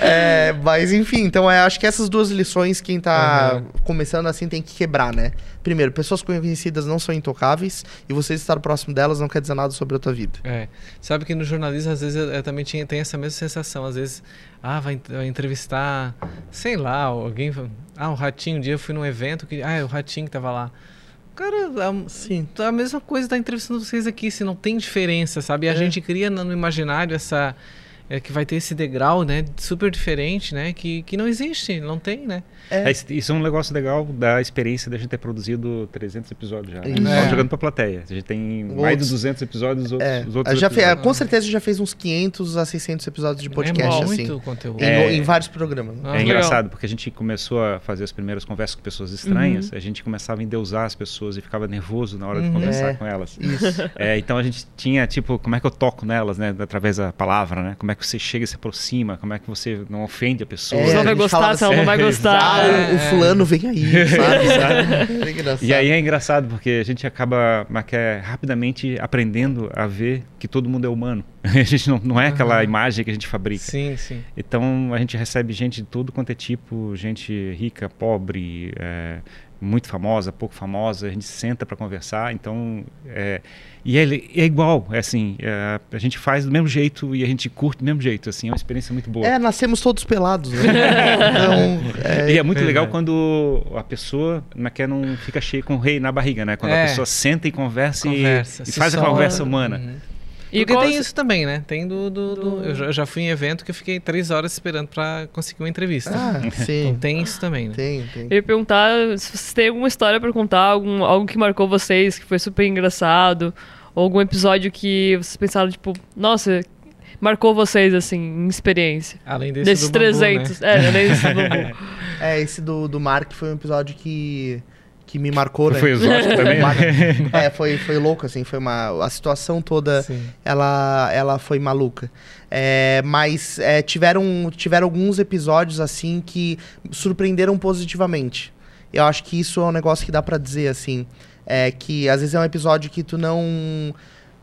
É, mas enfim, então é, acho que essas duas lições, quem tá Uhum. começando assim tem que quebrar, né? Primeiro, pessoas conhecidas não são intocáveis e você estar próximo delas não quer dizer nada sobre a tua vida. É. Sabe que no jornalismo, às vezes, eu, eu também tinha, tem essa mesma sensação. Às vezes, ah, vai, vai entrevistar, sei lá, alguém. Ah, o Ratinho, um dia eu fui num evento que. Ah, é o Ratinho que tava lá. Cara, a, Sim. a mesma coisa da entrevistando vocês aqui, se não tem diferença, sabe? E a É. gente cria no no imaginário essa. É, que vai ter esse degrau, né? Super diferente, né? Que, que não existe, não tem, né? É, isso- isso é um negócio legal da experiência da gente ter produzido 300 episódios já. Né? Isso. Só É. jogando pra plateia. A gente tem mais de Outros- 200 episódios, os outros, É, os outros já fe- episódios. com certeza já fez uns 500 a 600 episódios de podcast, é assim. muito conteúdo. Em, É. em vários programas. né? Ah, É legal. engraçado, porque a gente começou a fazer as primeiras conversas com pessoas estranhas, a gente começava a endeusar as pessoas e ficava nervoso na hora de Uhum. conversar É. com elas. Isso. É, então a gente tinha, tipo, como é que eu toco nelas, né? Através da palavra, né? Como é que você chega e se aproxima, como é que você não ofende a pessoa. É, Se ela vai gostar, se ela não vai assim, gostar. Ah, o, o É. fulano vem aí, sabe? É engraçado. E aí é engraçado, porque a gente acaba é, rapidamente aprendendo a ver que todo mundo é humano. A gente não, não é aquela Aham. imagem que a gente fabrica. Sim, sim. Então a gente recebe gente de tudo quanto é tipo, gente rica, pobre, é, muito famosa, pouco famosa, a gente senta para conversar, então é, e é, é igual, é assim, é, a gente faz do mesmo jeito e a gente curte do mesmo jeito, assim, é uma experiência muito boa. É, nascemos todos pelados, né? Então, é, e é muito verdade. legal quando a pessoa não, quer, não fica cheia com o rei na barriga, né? Quando É. a pessoa senta e conversa, e- Conversa, e, se faz a conversa humana. Uhum. E Porque tem se- isso também, né? Tem do. do, do- Do- Eu, já, eu já fui em evento que eu fiquei três horas esperando pra conseguir uma entrevista. Ah, Então sim. tem isso também, né? Tem, tem. Eu ia perguntar se vocês têm alguma história pra contar, algum, algo que marcou vocês, que foi super engraçado, ou algum episódio que vocês pensaram, tipo, nossa, marcou vocês, assim, em experiência? Além desse Desses do bambu, 300. né? É, além desse do bambu. É, esse do, do Mark foi um episódio que, que me marcou, né? Foi exótico também? É, foi, foi louco, assim, foi uma... A situação toda, Sim. ela, ela foi maluca. É, mas é, tiveram, tiveram alguns episódios, assim, que surpreenderam positivamente. Eu acho que isso é um negócio que dá pra dizer, assim, é que às vezes é um episódio que tu não...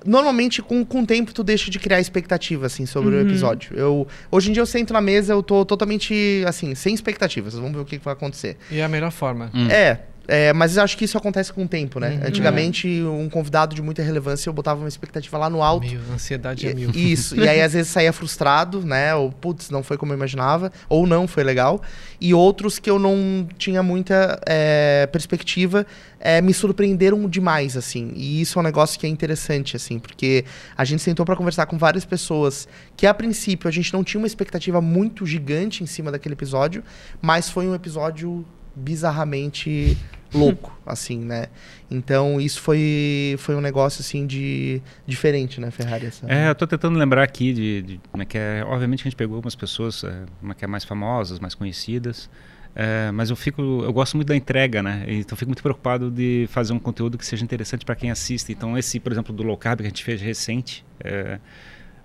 Normalmente, com, com o tempo, tu deixa de criar expectativa, assim, sobre o episódio. Eu, hoje em dia, eu sento na mesa, eu tô totalmente, assim, sem expectativas. Vamos ver o que que vai acontecer. E é a melhor forma. Hum. É, é, mas eu acho que isso acontece com o tempo, né? Uhum. Antigamente, um convidado de muita relevância, eu botava uma expectativa lá no alto. Mil, ansiedade é mil. E- Isso, e aí às vezes saía frustrado, né? Ou, putz, não foi como eu imaginava, ou não foi legal. E outros que eu não tinha muita é, perspectiva é, me surpreenderam demais, assim. E isso é um negócio que é interessante, assim, porque a gente sentou para conversar com várias pessoas que a princípio a gente não tinha uma expectativa muito gigante em cima daquele episódio, mas foi um episódio bizarramente louco, assim, né? Então isso foi, foi um negócio assim de diferente, né, Ferrari? Essa... É, eu tô tentando lembrar aqui de, de como é que é. Obviamente a gente pegou algumas pessoas é, é que é mais famosas, mais conhecidas. é, mas eu fico, eu gosto muito da entrega, né? Então eu fico muito preocupado de fazer um conteúdo que seja interessante para quem assiste. Então esse, por exemplo, do low carb que a gente fez recente, é,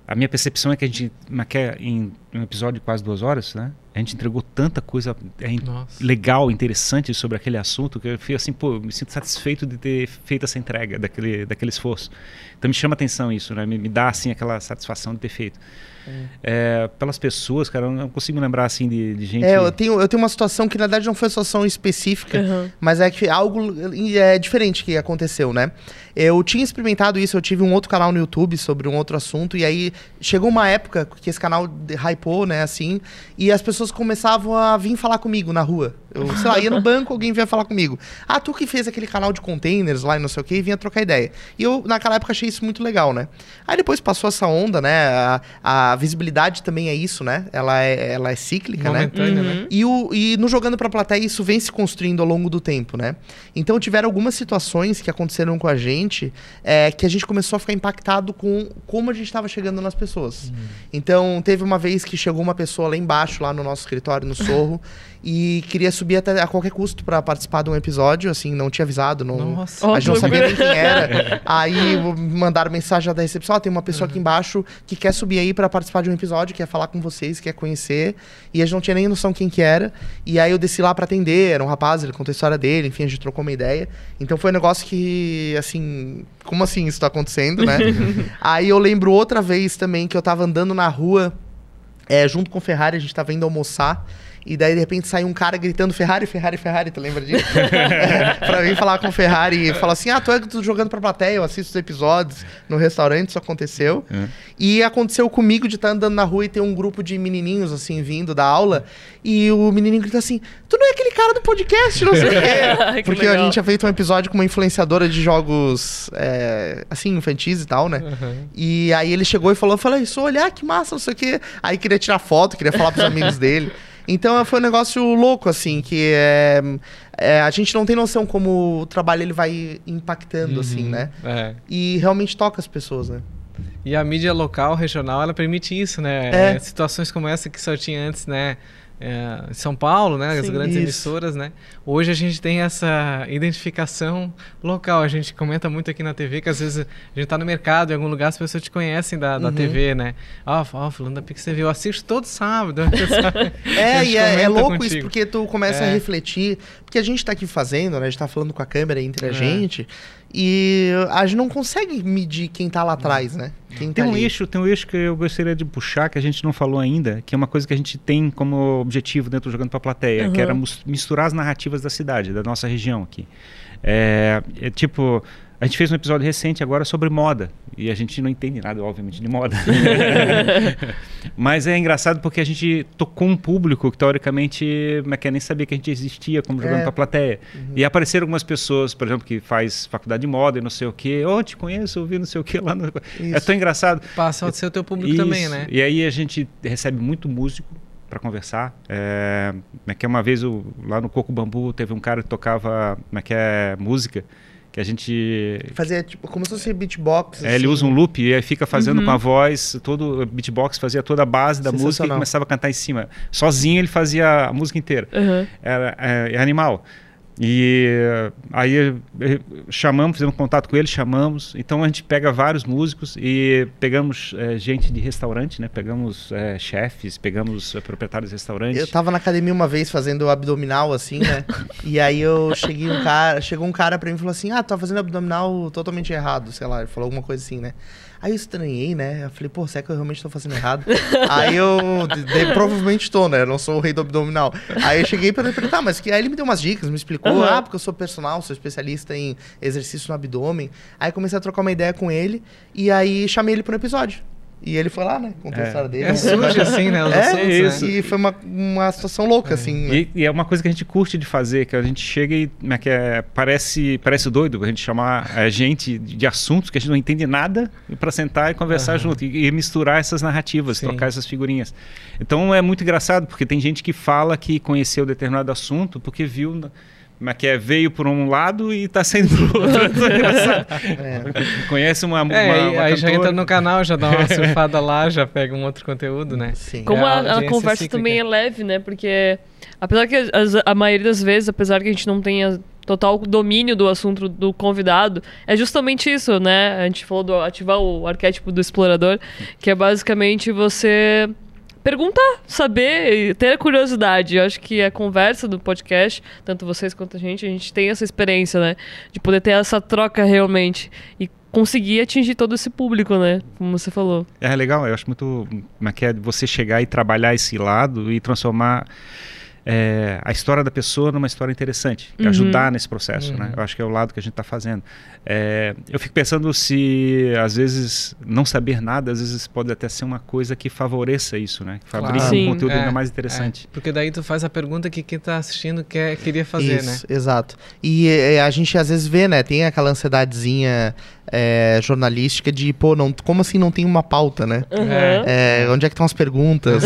a minha percepção é que a gente, como é que é, em um episódio de quase duas horas, né? A gente entregou tanta coisa é, Nossa. legal, interessante sobre aquele assunto que eu fico assim, pô, me sinto satisfeito de ter feito essa entrega daquele, daquele esforço. Então me chama atenção isso, né? Me, me dá assim aquela satisfação de ter feito. É, pelas pessoas, cara, eu não consigo lembrar assim de, de gente. É, eu tenho, eu tenho uma situação que na verdade não foi uma situação específica, Uhum. mas é que algo é diferente que aconteceu, né? Eu tinha experimentado isso, eu tive um outro canal no YouTube sobre um outro assunto, e aí chegou uma época que esse canal hypou, né, assim, e as pessoas começavam a vir falar comigo na rua. Eu, sei lá, ia no banco, alguém vinha falar comigo. Ah, tu que fez aquele canal de containers lá e não sei o que, e vinha trocar ideia. E eu, naquela época, achei isso muito legal, né? Aí depois passou essa onda, né? A, a visibilidade também é isso, né? Ela é, ela é cíclica, né? Momentânea, Uhum. né? E, o, e no Jogando pra Plateia, isso vem se construindo ao longo do tempo, né? Então tiveram algumas situações que aconteceram com a gente é, que a gente começou a ficar impactado com como a gente estava chegando nas pessoas. Então teve uma vez que chegou uma pessoa lá embaixo, lá no nosso escritório, no Sorro, e queria subir até a qualquer custo para participar de um episódio, assim, não tinha avisado, não, Nossa. A gente não sabia nem quem era. Aí mandaram mensagem da recepção: ó, tem uma pessoa aqui embaixo que quer subir aí pra participar de um episódio, quer falar com vocês, quer conhecer. E a gente não tinha nem noção quem que era. E aí eu desci lá pra atender, era um rapaz, ele contou a história dele, enfim, a gente trocou uma ideia. Então foi um negócio que, assim, como assim isso tá acontecendo, né? aí eu lembro outra vez também que eu tava andando na rua, é, junto com Ferrari, a gente tava indo almoçar. E daí, de repente, saiu um cara gritando Ferrari, Ferrari, Ferrari, tu lembra disso? pra vir falar com o Ferrari e falar assim: Ah, tu é que tu jogando pra plateia, eu assisto os episódios no restaurante, isso aconteceu. É. E aconteceu comigo de estar andando na rua e ter um grupo de menininhos, assim, vindo da aula. E o menininho grita assim: Tu não é aquele cara do podcast, não sei o quê. que Porque a legal. gente tinha feito um episódio com uma influenciadora de jogos, é, assim, infantis e tal, né? Uhum. E aí ele chegou e falou, eu falei, isso, olhar que massa, não sei o quê. Aí queria tirar foto, queria falar pros amigos dele. Então foi um negócio louco, assim, que é, é, a gente não tem noção como o trabalho ele vai impactando, assim, Uhum. né? É. E realmente toca as pessoas, né? E a mídia local, regional, ela permite isso, né? É. É, Situações como essa que só tinha antes, né? É, São Paulo, né? As Sim. grandes Isso. emissoras, né? Hoje a gente tem essa identificação local. A gente comenta muito aqui na TV que às vezes a gente tá no mercado, em algum lugar, as pessoas te conhecem da, da Uhum. TV, né? Ó, ó, fulano da Pix TV, eu assisto todo sábado. É, A e é, é louco isso, contigo. porque tu começa a É. refletir. Porque a gente tá aqui fazendo, né? A gente tá falando com a câmera entre a É. gente. E a gente não consegue medir quem tá lá atrás, né? Quem tá Tem um ali. eixo, tem um eixo que eu gostaria de puxar que a gente não falou ainda, que é uma coisa que a gente tem como objetivo dentro do jogando para plateia, que Uhum. era mus- misturar as narrativas da cidade, da nossa região aqui. É, é tipo, a gente fez um episódio recente agora sobre moda e a gente não entende nada, obviamente, de moda. Mas é engraçado porque a gente tocou um público que teoricamente não quer nem sabia que a gente existia como jogando É. para plateia. E apareceram algumas pessoas, por exemplo, que faz faculdade de moda e não sei o quê. Oh, te conheço, ouvi não sei o quê lá. No... É Isso. tão engraçado. Passa a ser o teu público Isso. também, né? E aí a gente recebe muito músico para conversar. É, como é que é uma vez lá no Coco Bambu teve um cara que tocava como é que é, música que a gente Fazia tipo, como se fosse beatbox. é, ele assim. usa um loop e aí fica fazendo com a voz todo beatbox, fazia toda a base da música e começava a cantar em cima. Sozinho ele fazia a música inteira. Aham. Era é, é animal. E eh, aí eh, chamamos, fizemos contato com ele, chamamos. Então a gente pega vários músicos e pegamos eh, gente de restaurante, né? Pegamos eh, chefes, pegamos eh, proprietários de restaurantes. Eu tava na academia uma vez fazendo abdominal, assim, né? e aí eu cheguei um cara, chegou um cara pra mim e falou assim: Ah, tá fazendo abdominal totalmente errado, sei lá, ele falou alguma coisa assim, né? Aí eu estranhei, né? Eu falei, pô, será que eu realmente tô fazendo errado? aí eu de- provavelmente tô, né? Eu não sou o rei do abdominal. Aí eu cheguei pra ele falei, tá, mas que... aí ele me deu umas dicas, me explicou, Aham. ah, porque eu sou personal, sou especialista em exercício no abdômen. Aí comecei a trocar uma ideia com ele e aí chamei ele pro episódio. E ele foi lá, né? Contou a É. história dele. É surge assim, né? Os É, assuntos, isso. né? E foi uma, uma situação louca, assim. né? E, e é uma coisa que a gente curte de fazer, que a gente chega e né, que é, parece, parece doido a gente chamar a gente de, assuntos que a gente não entende nada para sentar e conversar Aham. junto e, e misturar essas narrativas, Sim. trocar essas figurinhas. Então é muito engraçado, porque tem gente que fala que conheceu determinado assunto porque viu. Mas que é, veio por um lado e está saindo por outro. É. É. Conhece uma, uma, É, uma aí já cantora. entra no canal, já dá uma surfada lá, já pega um outro conteúdo, né? Sim. Como É, a a, conversa cíclica. também é leve, né? Porque apesar que as- a maioria das vezes, apesar que a gente não tenha total domínio do assunto do convidado, é justamente isso, né? A gente falou do ativar o arquétipo do explorador, que é basicamente você perguntar, saber, ter curiosidade. Eu acho que a conversa do podcast, tanto vocês quanto a gente, a gente tem essa experiência, né? De poder ter essa troca realmente e conseguir atingir todo esse público, né? Como você falou. É legal, eu acho muito como é que é você chegar e trabalhar esse lado e transformar é, a história da pessoa numa história interessante, Uhum. ajudar nesse processo, Uhum. né? Eu acho que é o lado que a gente está fazendo. É, eu fico pensando se às vezes não saber nada, às vezes pode até ser uma coisa que favoreça isso, né? Que fabrica Claro. Um conteúdo É, ainda mais interessante. É, porque daí tu faz a pergunta que quem tá assistindo quer, queria fazer, né? Isso, exato. E é, a gente às vezes vê, né? Tem aquela ansiedadezinha é, jornalística de, pô, não, como assim não tem uma pauta, né? Aham. É, onde é que estão as perguntas?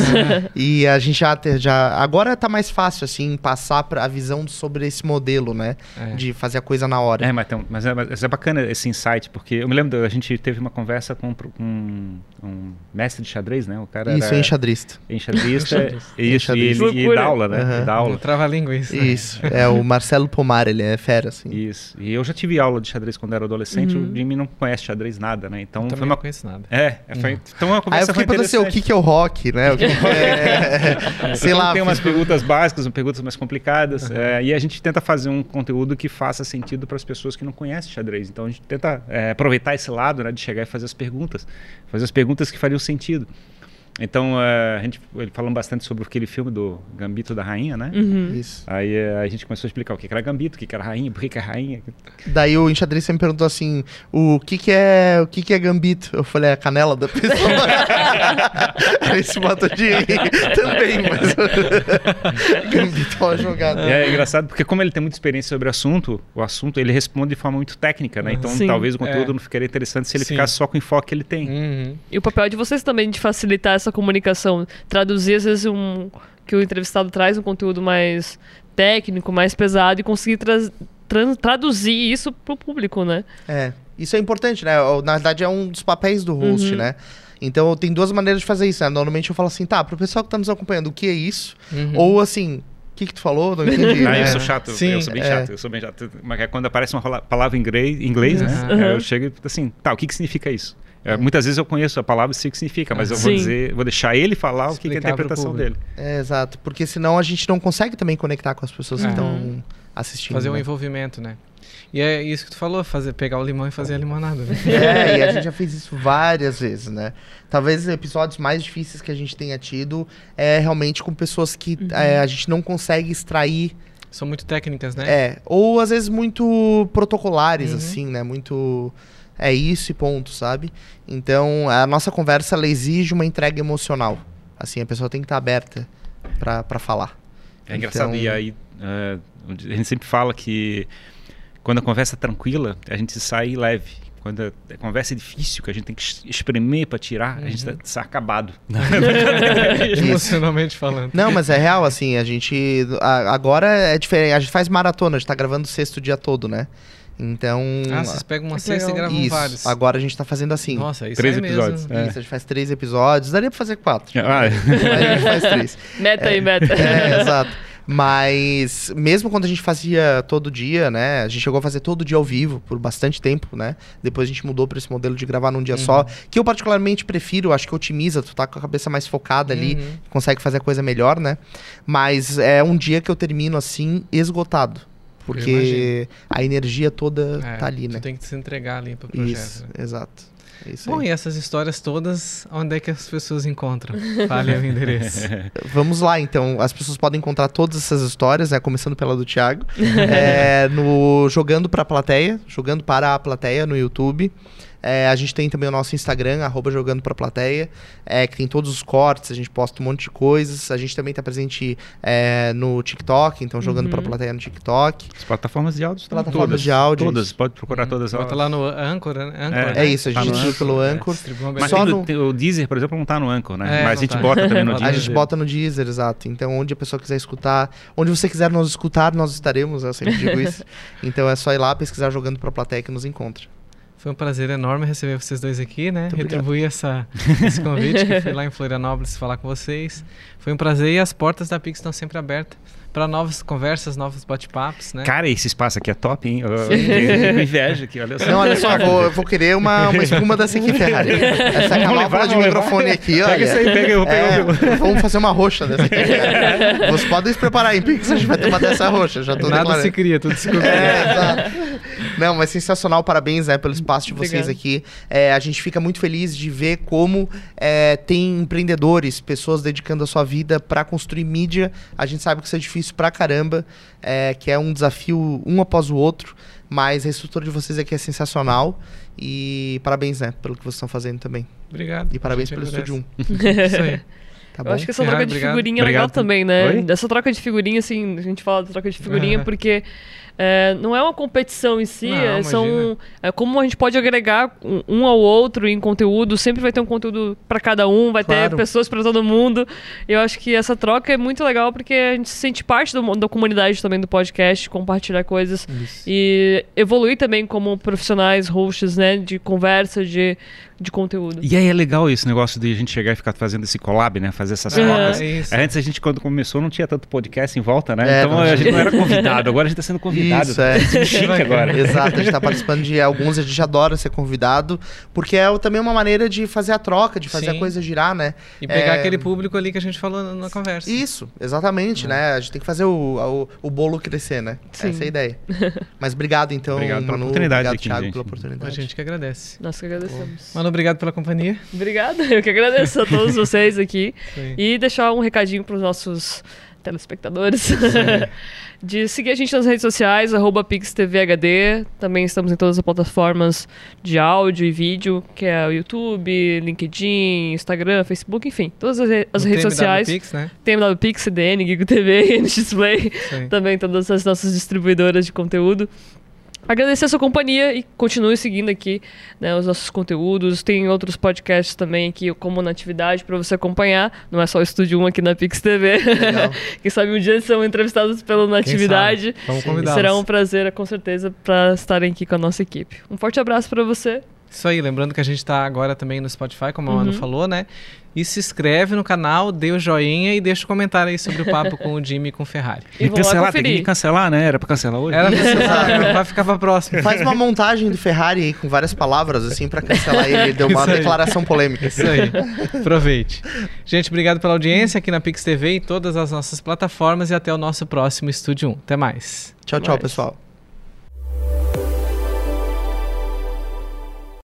e a gente já, já. Agora tá mais fácil, assim, passar pra a visão sobre esse modelo, né? É. De fazer a coisa na hora. É, mas, tem um- mas, é, mas é bacana esse insight, porque eu me lembro, a gente teve uma conversa com, com um mestre de xadrez, né? O cara Isso, era enxadrista. enxadrista, Enxadrista. isso, e, Enxadrista. ele, e dá aula, né? E dá aula. Não trava língua isso. né? Isso. É o Marcelo Pomar, ele é fera, assim. Isso. E eu já tive aula de xadrez quando era adolescente. Uhum. O Jimmy não conhece xadrez nada, né? Então Eu foi uma não conheço nada. É, é, foi, então uma Aí eu conversa fiquei pensando assim, o que, que é o rock, né? O que, que é. Sei Então lá. tem umas perguntas básicas, umas perguntas mais complicadas. é, e a gente tenta fazer um conteúdo que faça sentido para as pessoas que não conhecem xadrez. Então a gente tenta é, aproveitar esse lado, né, de chegar e fazer as perguntas, fazer as perguntas que fariam sentido. Então é, a gente ele falando bastante sobre aquele filme do Gambito da Rainha, né? Uhum. Isso. Aí é, a gente começou a explicar o que era Gambito, o que era Rainha, por que que é Rainha. Daí o enxadrista me perguntou assim: o que, que é o que, que é gambito? Eu falei, é a canela da pessoa. Ele se matou de rir também, mas. gambito é uma jogada. É engraçado porque como ele tem muita experiência sobre o assunto, o assunto ele responde de forma muito técnica, né? Então Sim. talvez o conteúdo É. não ficaria interessante se ele Sim. ficasse só com o enfoque que ele tem. Uhum. E o papel de vocês também de facilitar essa comunicação, traduzir às vezes um que o entrevistado traz um conteúdo mais técnico, mais pesado e conseguir traz- tran- traduzir isso pro público, né? É, isso é importante, né? O- Na verdade, é um dos papéis do host, Uhum. né? Então tem duas maneiras de fazer isso, né? Normalmente eu falo assim, tá, pro pessoal que tá nos acompanhando, o que é isso? Uhum. Ou assim, o que que tu falou? Não entendi. Ah, né? eu sou chato, Sim, eu sou bem é. chato, eu sou bem chato. Mas é quando aparece uma pala- palavra em inglês, inglês né? Uhum. Eu chego e assim, tá, o que que significa isso? É, muitas vezes eu conheço a palavra e sei o que significa, mas eu vou Sim. dizer, vou deixar ele falar o que, que é a Explicar interpretação dele. É, exato. Porque senão a gente não consegue também conectar com as pessoas que Uhum. estão assistindo. Fazer um né? envolvimento, né? E é isso que tu falou, fazer, pegar o limão e fazer a limonada. Né? É, e a gente já fez isso várias vezes, né? Talvez os episódios mais difíceis que a gente tenha tido é realmente com pessoas que é, a gente não consegue extrair São muito técnicas, né? É, ou às vezes muito protocolares, Uhum. assim, né? Muito. É isso e ponto, sabe? Então, a nossa conversa ela exige uma entrega emocional. Assim, a pessoa tem que estar aberta pra, pra falar. É engraçado, Então- e aí é, a gente sempre fala que quando a conversa é tranquila, a gente sai leve. Quando a a conversa é difícil, que a gente tem que es- espremer para tirar, a gente tá, tá acabado. Emocionalmente falando. Não, mas é real, assim, a gente. a- agora é diferente. A gente faz maratona, a gente tá gravando o sexto dia todo, né? Então. Ah, vocês pegam uma Que sexta e gravam isso. vários. Agora a gente tá fazendo assim. Nossa, isso Três é episódios. mesmo. É. Isso, a gente faz três episódios. Daria pra fazer quatro. Ah, Mas a gente faz três. Meta aí, meta. É, exato. Mas mesmo quando a gente fazia todo dia, né? A gente chegou a fazer todo dia ao vivo por bastante tempo, né? Depois a gente mudou para esse modelo de gravar num dia só, que eu particularmente prefiro, acho que otimiza, tu tá com a cabeça mais focada ali, Uhum. consegue fazer a coisa melhor, né? Mas é um dia que eu termino assim esgotado, porque a energia toda É, tá ali, né? tem que se entregar ali pro projeto. Isso, né? exato. É Bom, e essas histórias todas, onde é que as pessoas encontram? Fale o endereço. Vamos lá, então. As pessoas podem encontrar todas essas histórias, né? Começando pela do Thiago. é, no Jogando pra Plateia, Jogando para a Plateia no YouTube. É, a gente tem também o nosso Instagram, arroba Jogando pra Plateia, é, que tem todos os cortes, a gente posta um monte de coisas. A gente também tá presente é, no TikTok, então Jogando pra Plateia no TikTok. As plataformas de áudio estão Plataformas todas. de áudio, Todas, pode procurar todas Bota lá no Anchor, né? Anchor, É, né? É isso, a Tá gente no distribui pelo É, Anchor. uma Mas Só tem no- o- Deezer, por exemplo, não tá no Anchor, né? É, Mas a gente tá. bota também no Bota A Deezer. gente bota no Deezer, exato. Então, onde a pessoa quiser escutar, onde você quiser nos escutar, nós estaremos, eu sempre digo isso. Então é só ir lá pesquisar jogando pra plateia que nos encontra. Foi um prazer enorme receber vocês dois aqui, né? Muito. Retribuir essa, esse convite, que eu fui lá em Florianópolis falar com vocês. Foi um prazer e as portas da Pix estão sempre abertas para novas conversas, novos bate-papos, né? Cara, esse espaço aqui é top, hein? Eu, eu, eu invejo aqui, olha só. Não, olha só, eu vou, vou querer uma, uma espuma dessa aqui, Ferrari. Essa é levar, de microfone levar. aqui, olha. Pega isso aí, pega, eu vou pegar É, o meu. vamos fazer uma roxa dessa aqui. Vocês podem se preparar em Pix, a gente vai ter uma dessa roxa, já tô Nada declarando. se cria, tudo se combina. É, exato. Não, mas sensacional, parabéns né, pelo espaço de vocês aqui. É, a gente fica muito feliz de ver como é, tem empreendedores, pessoas dedicando a sua vida para construir mídia. A gente sabe que isso é difícil pra caramba, é, que é um desafio um após o outro, mas a estrutura de vocês aqui é sensacional. E parabéns, né, pelo que vocês estão fazendo também. Obrigado. E parabéns pelo agradece. Estúdio 1. Isso aí. Tá Eu acho que essa troca de obrigado. figurinha é legal também, né? Oi? Dessa troca de figurinha, assim, a gente fala da troca de figurinha porque é, não é uma competição em si, Não, é, são é como a gente pode agregar um, um ao outro em conteúdo, sempre vai ter um conteúdo para cada um, vai ter Claro. pessoas para todo mundo. Eu acho que essa troca é muito legal porque a gente se sente parte do, da comunidade também do podcast, compartilhar coisas Isso. e evoluir também como profissionais, hosts, né, de conversa, de, de conteúdo. E aí é legal esse negócio de a gente chegar e ficar fazendo esse collab, né? Fazer essas trocas. é. Antes a gente, quando começou, não tinha tanto podcast em volta, né? É, então a gente não era convidado, agora a gente tá sendo convidado. Isso, é. Chique agora. Exato, a gente tá participando de alguns, a gente adora ser convidado, porque é também uma maneira de fazer a troca, de fazer Sim. a coisa girar, né? E pegar É, aquele público ali que a gente falou na, conversa. Isso, exatamente, né? A gente tem que fazer o, o, o bolo crescer, né? Sim. Essa é a ideia. Mas obrigado, então, Obrigado pela Manu. oportunidade obrigado, aqui, Thiago, gente. pela A oportunidade. gente que agradece. Nós que agradecemos. Mano, obrigado pela companhia. Obrigada, eu que agradeço a todos vocês aqui. Aí. E deixar um recadinho para os nossos telespectadores. de seguir a gente nas redes sociais, arroba PixTVHD. Também estamos em todas as plataformas de áudio e vídeo, que é o YouTube, LinkedIn, Instagram, Facebook, enfim. Todas as, re- as redes TMW sociais. Pix, né? TMW Pix, CDN, Gigo TV, NXplay. Isso aí. Também todas as nossas distribuidoras de conteúdo. Agradecer a sua companhia e continue seguindo aqui né, os nossos conteúdos. Tem outros podcasts também aqui como na atividade para você acompanhar. Não é só o Estúdio 1 aqui na Pix TV. Quem sabe um dia eles são entrevistados pela Quem Natividade. Vamos será um prazer, com certeza, para estarem aqui com a nossa equipe. Um forte abraço para você. Isso aí, lembrando que a gente tá agora também no Spotify, como a Manu Uhum. falou, né? E se inscreve no canal, dê o joinha e deixa o comentário aí sobre o papo com o Jimmy e com o Ferrari. E E cancelar, tem que cancelar, né? Era pra cancelar hoje. Era pra cancelar, vai ficar pra próxima. Faz uma montagem do Ferrari aí com várias palavras, assim, pra cancelar ele. Deu uma declaração polêmica. Isso aí. Aproveite. Gente, obrigado pela audiência aqui na Pix TV e todas as nossas plataformas e até o nosso próximo Estúdio 1. Até mais. Tchau, tchau, Mais. pessoal.